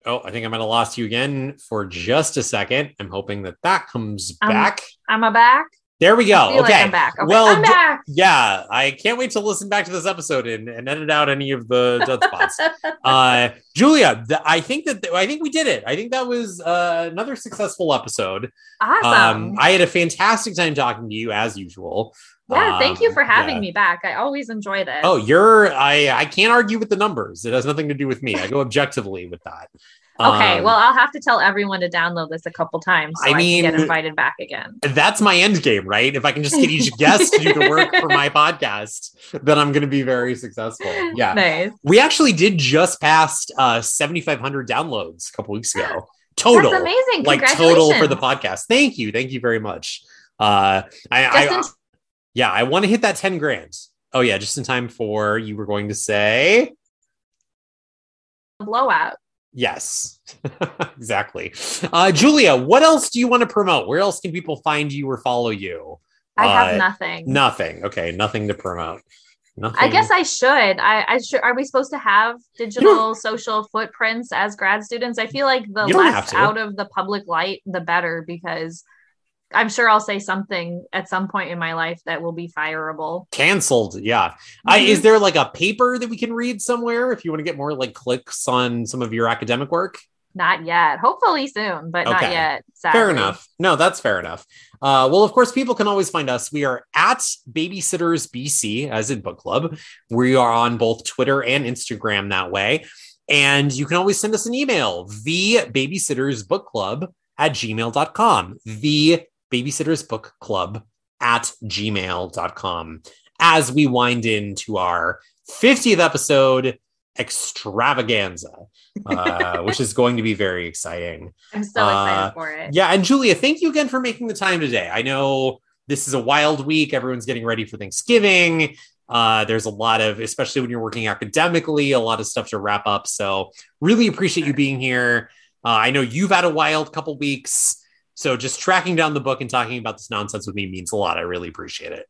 A: Oh, I think I might have lost you again for just a second. I'm hoping that that comes
B: Um,
A: back.
B: Am a back?
A: There we go. Okay.
B: like I'm back. Okay,
A: Well,
B: I'm
A: d-
B: back.
A: Yeah, I can't wait to listen back to this episode and, and edit out any of the dead spots. <laughs> uh, Julia, th- I think that th- I think we did it. I think that was uh, another successful episode.
B: awesome.
A: Um, I had a fantastic time talking to you as usual.
B: yeah, thank you
A: Um,
B: for having
A: yeah.
B: me back. I always enjoy this.
A: Oh, you're I I can't argue with the numbers. It has nothing to do with me. I go <laughs> objectively with that.
B: Okay,
A: Um,
B: well, I'll have to tell everyone to download this a couple times so
A: I
B: I, can get
A: mean-
B: invited back again.
A: that's my end game, right? If I can just get each <laughs> guest to do the work for my podcast, then I'm going to be very successful. Yeah.
B: Nice.
A: We actually did just past uh 7,500 downloads a couple weeks ago. <gasps> Total.
B: That's amazing.
A: Like total for the podcast. Thank you. Thank you very much. Uh I, I
B: in-
A: yeah, I want to hit that 10 grand. Oh yeah, just in time for you were going to say
B: blowout.
A: Yes. <laughs> exactly. Uh Julia, what else do you want to promote? Where else can people find you or follow you?
B: I
A: Uh,
B: have nothing.
A: Nothing. Okay, nothing to promote. Nothing.
B: I guess I should. I, I should. Are we supposed to have digital social footprints as grad students? I feel like the
A: You don't have
B: less out of the public light, the better, because I'm sure I'll say something at some point in my life that will be fireable.
A: canceled. Yeah. I,
B: Mhm.
A: is there like a paper that we can read somewhere if you want to get more like clicks on some of your academic work?
B: Not yet. Hopefully soon, but not yet. Sadly.
A: Fair enough. No, that's fair enough. Uh, well, of course, people can always find us. We are at Babysitters BC, as in book club. We are on both Twitter and Instagram that way. And you can always send us an email, the Babysitters Book Club at gmail.com. The Babysitters Book Club at gmail.com. As we wind into our 50th episode extravaganza, uh, <laughs> which is going to be very exciting.
B: I'm so excited uh, for it.
A: Yeah. And Julia, thank you again for making the time today. I know this is a wild week. Everyone's getting ready for Thanksgiving. Uh, there's a lot of, especially when you're working academically, a lot of stuff to wrap up. So, really appreciate you being here. Uh, I know you've had a wild couple weeks. So, just tracking down the book and talking about this nonsense with me means a lot. I really appreciate it.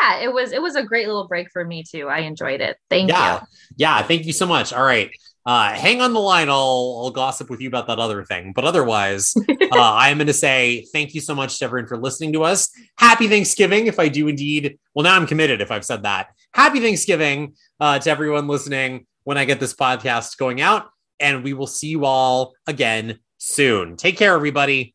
B: Yeah, it was it was a great little break for me too. I enjoyed it. Thank
A: yeah.
B: you.
A: Yeah, thank you so much. All right. Uh, hang on the line. I'll, I'll gossip with you about that other thing. But otherwise, <laughs> uh, I am going to say thank you so much to everyone for listening to us. Happy Thanksgiving, if I do indeed. Well, now I'm committed if I've said that. Happy Thanksgiving uh, to everyone listening when I get this podcast going out. And we will see you all again soon. Take care, everybody.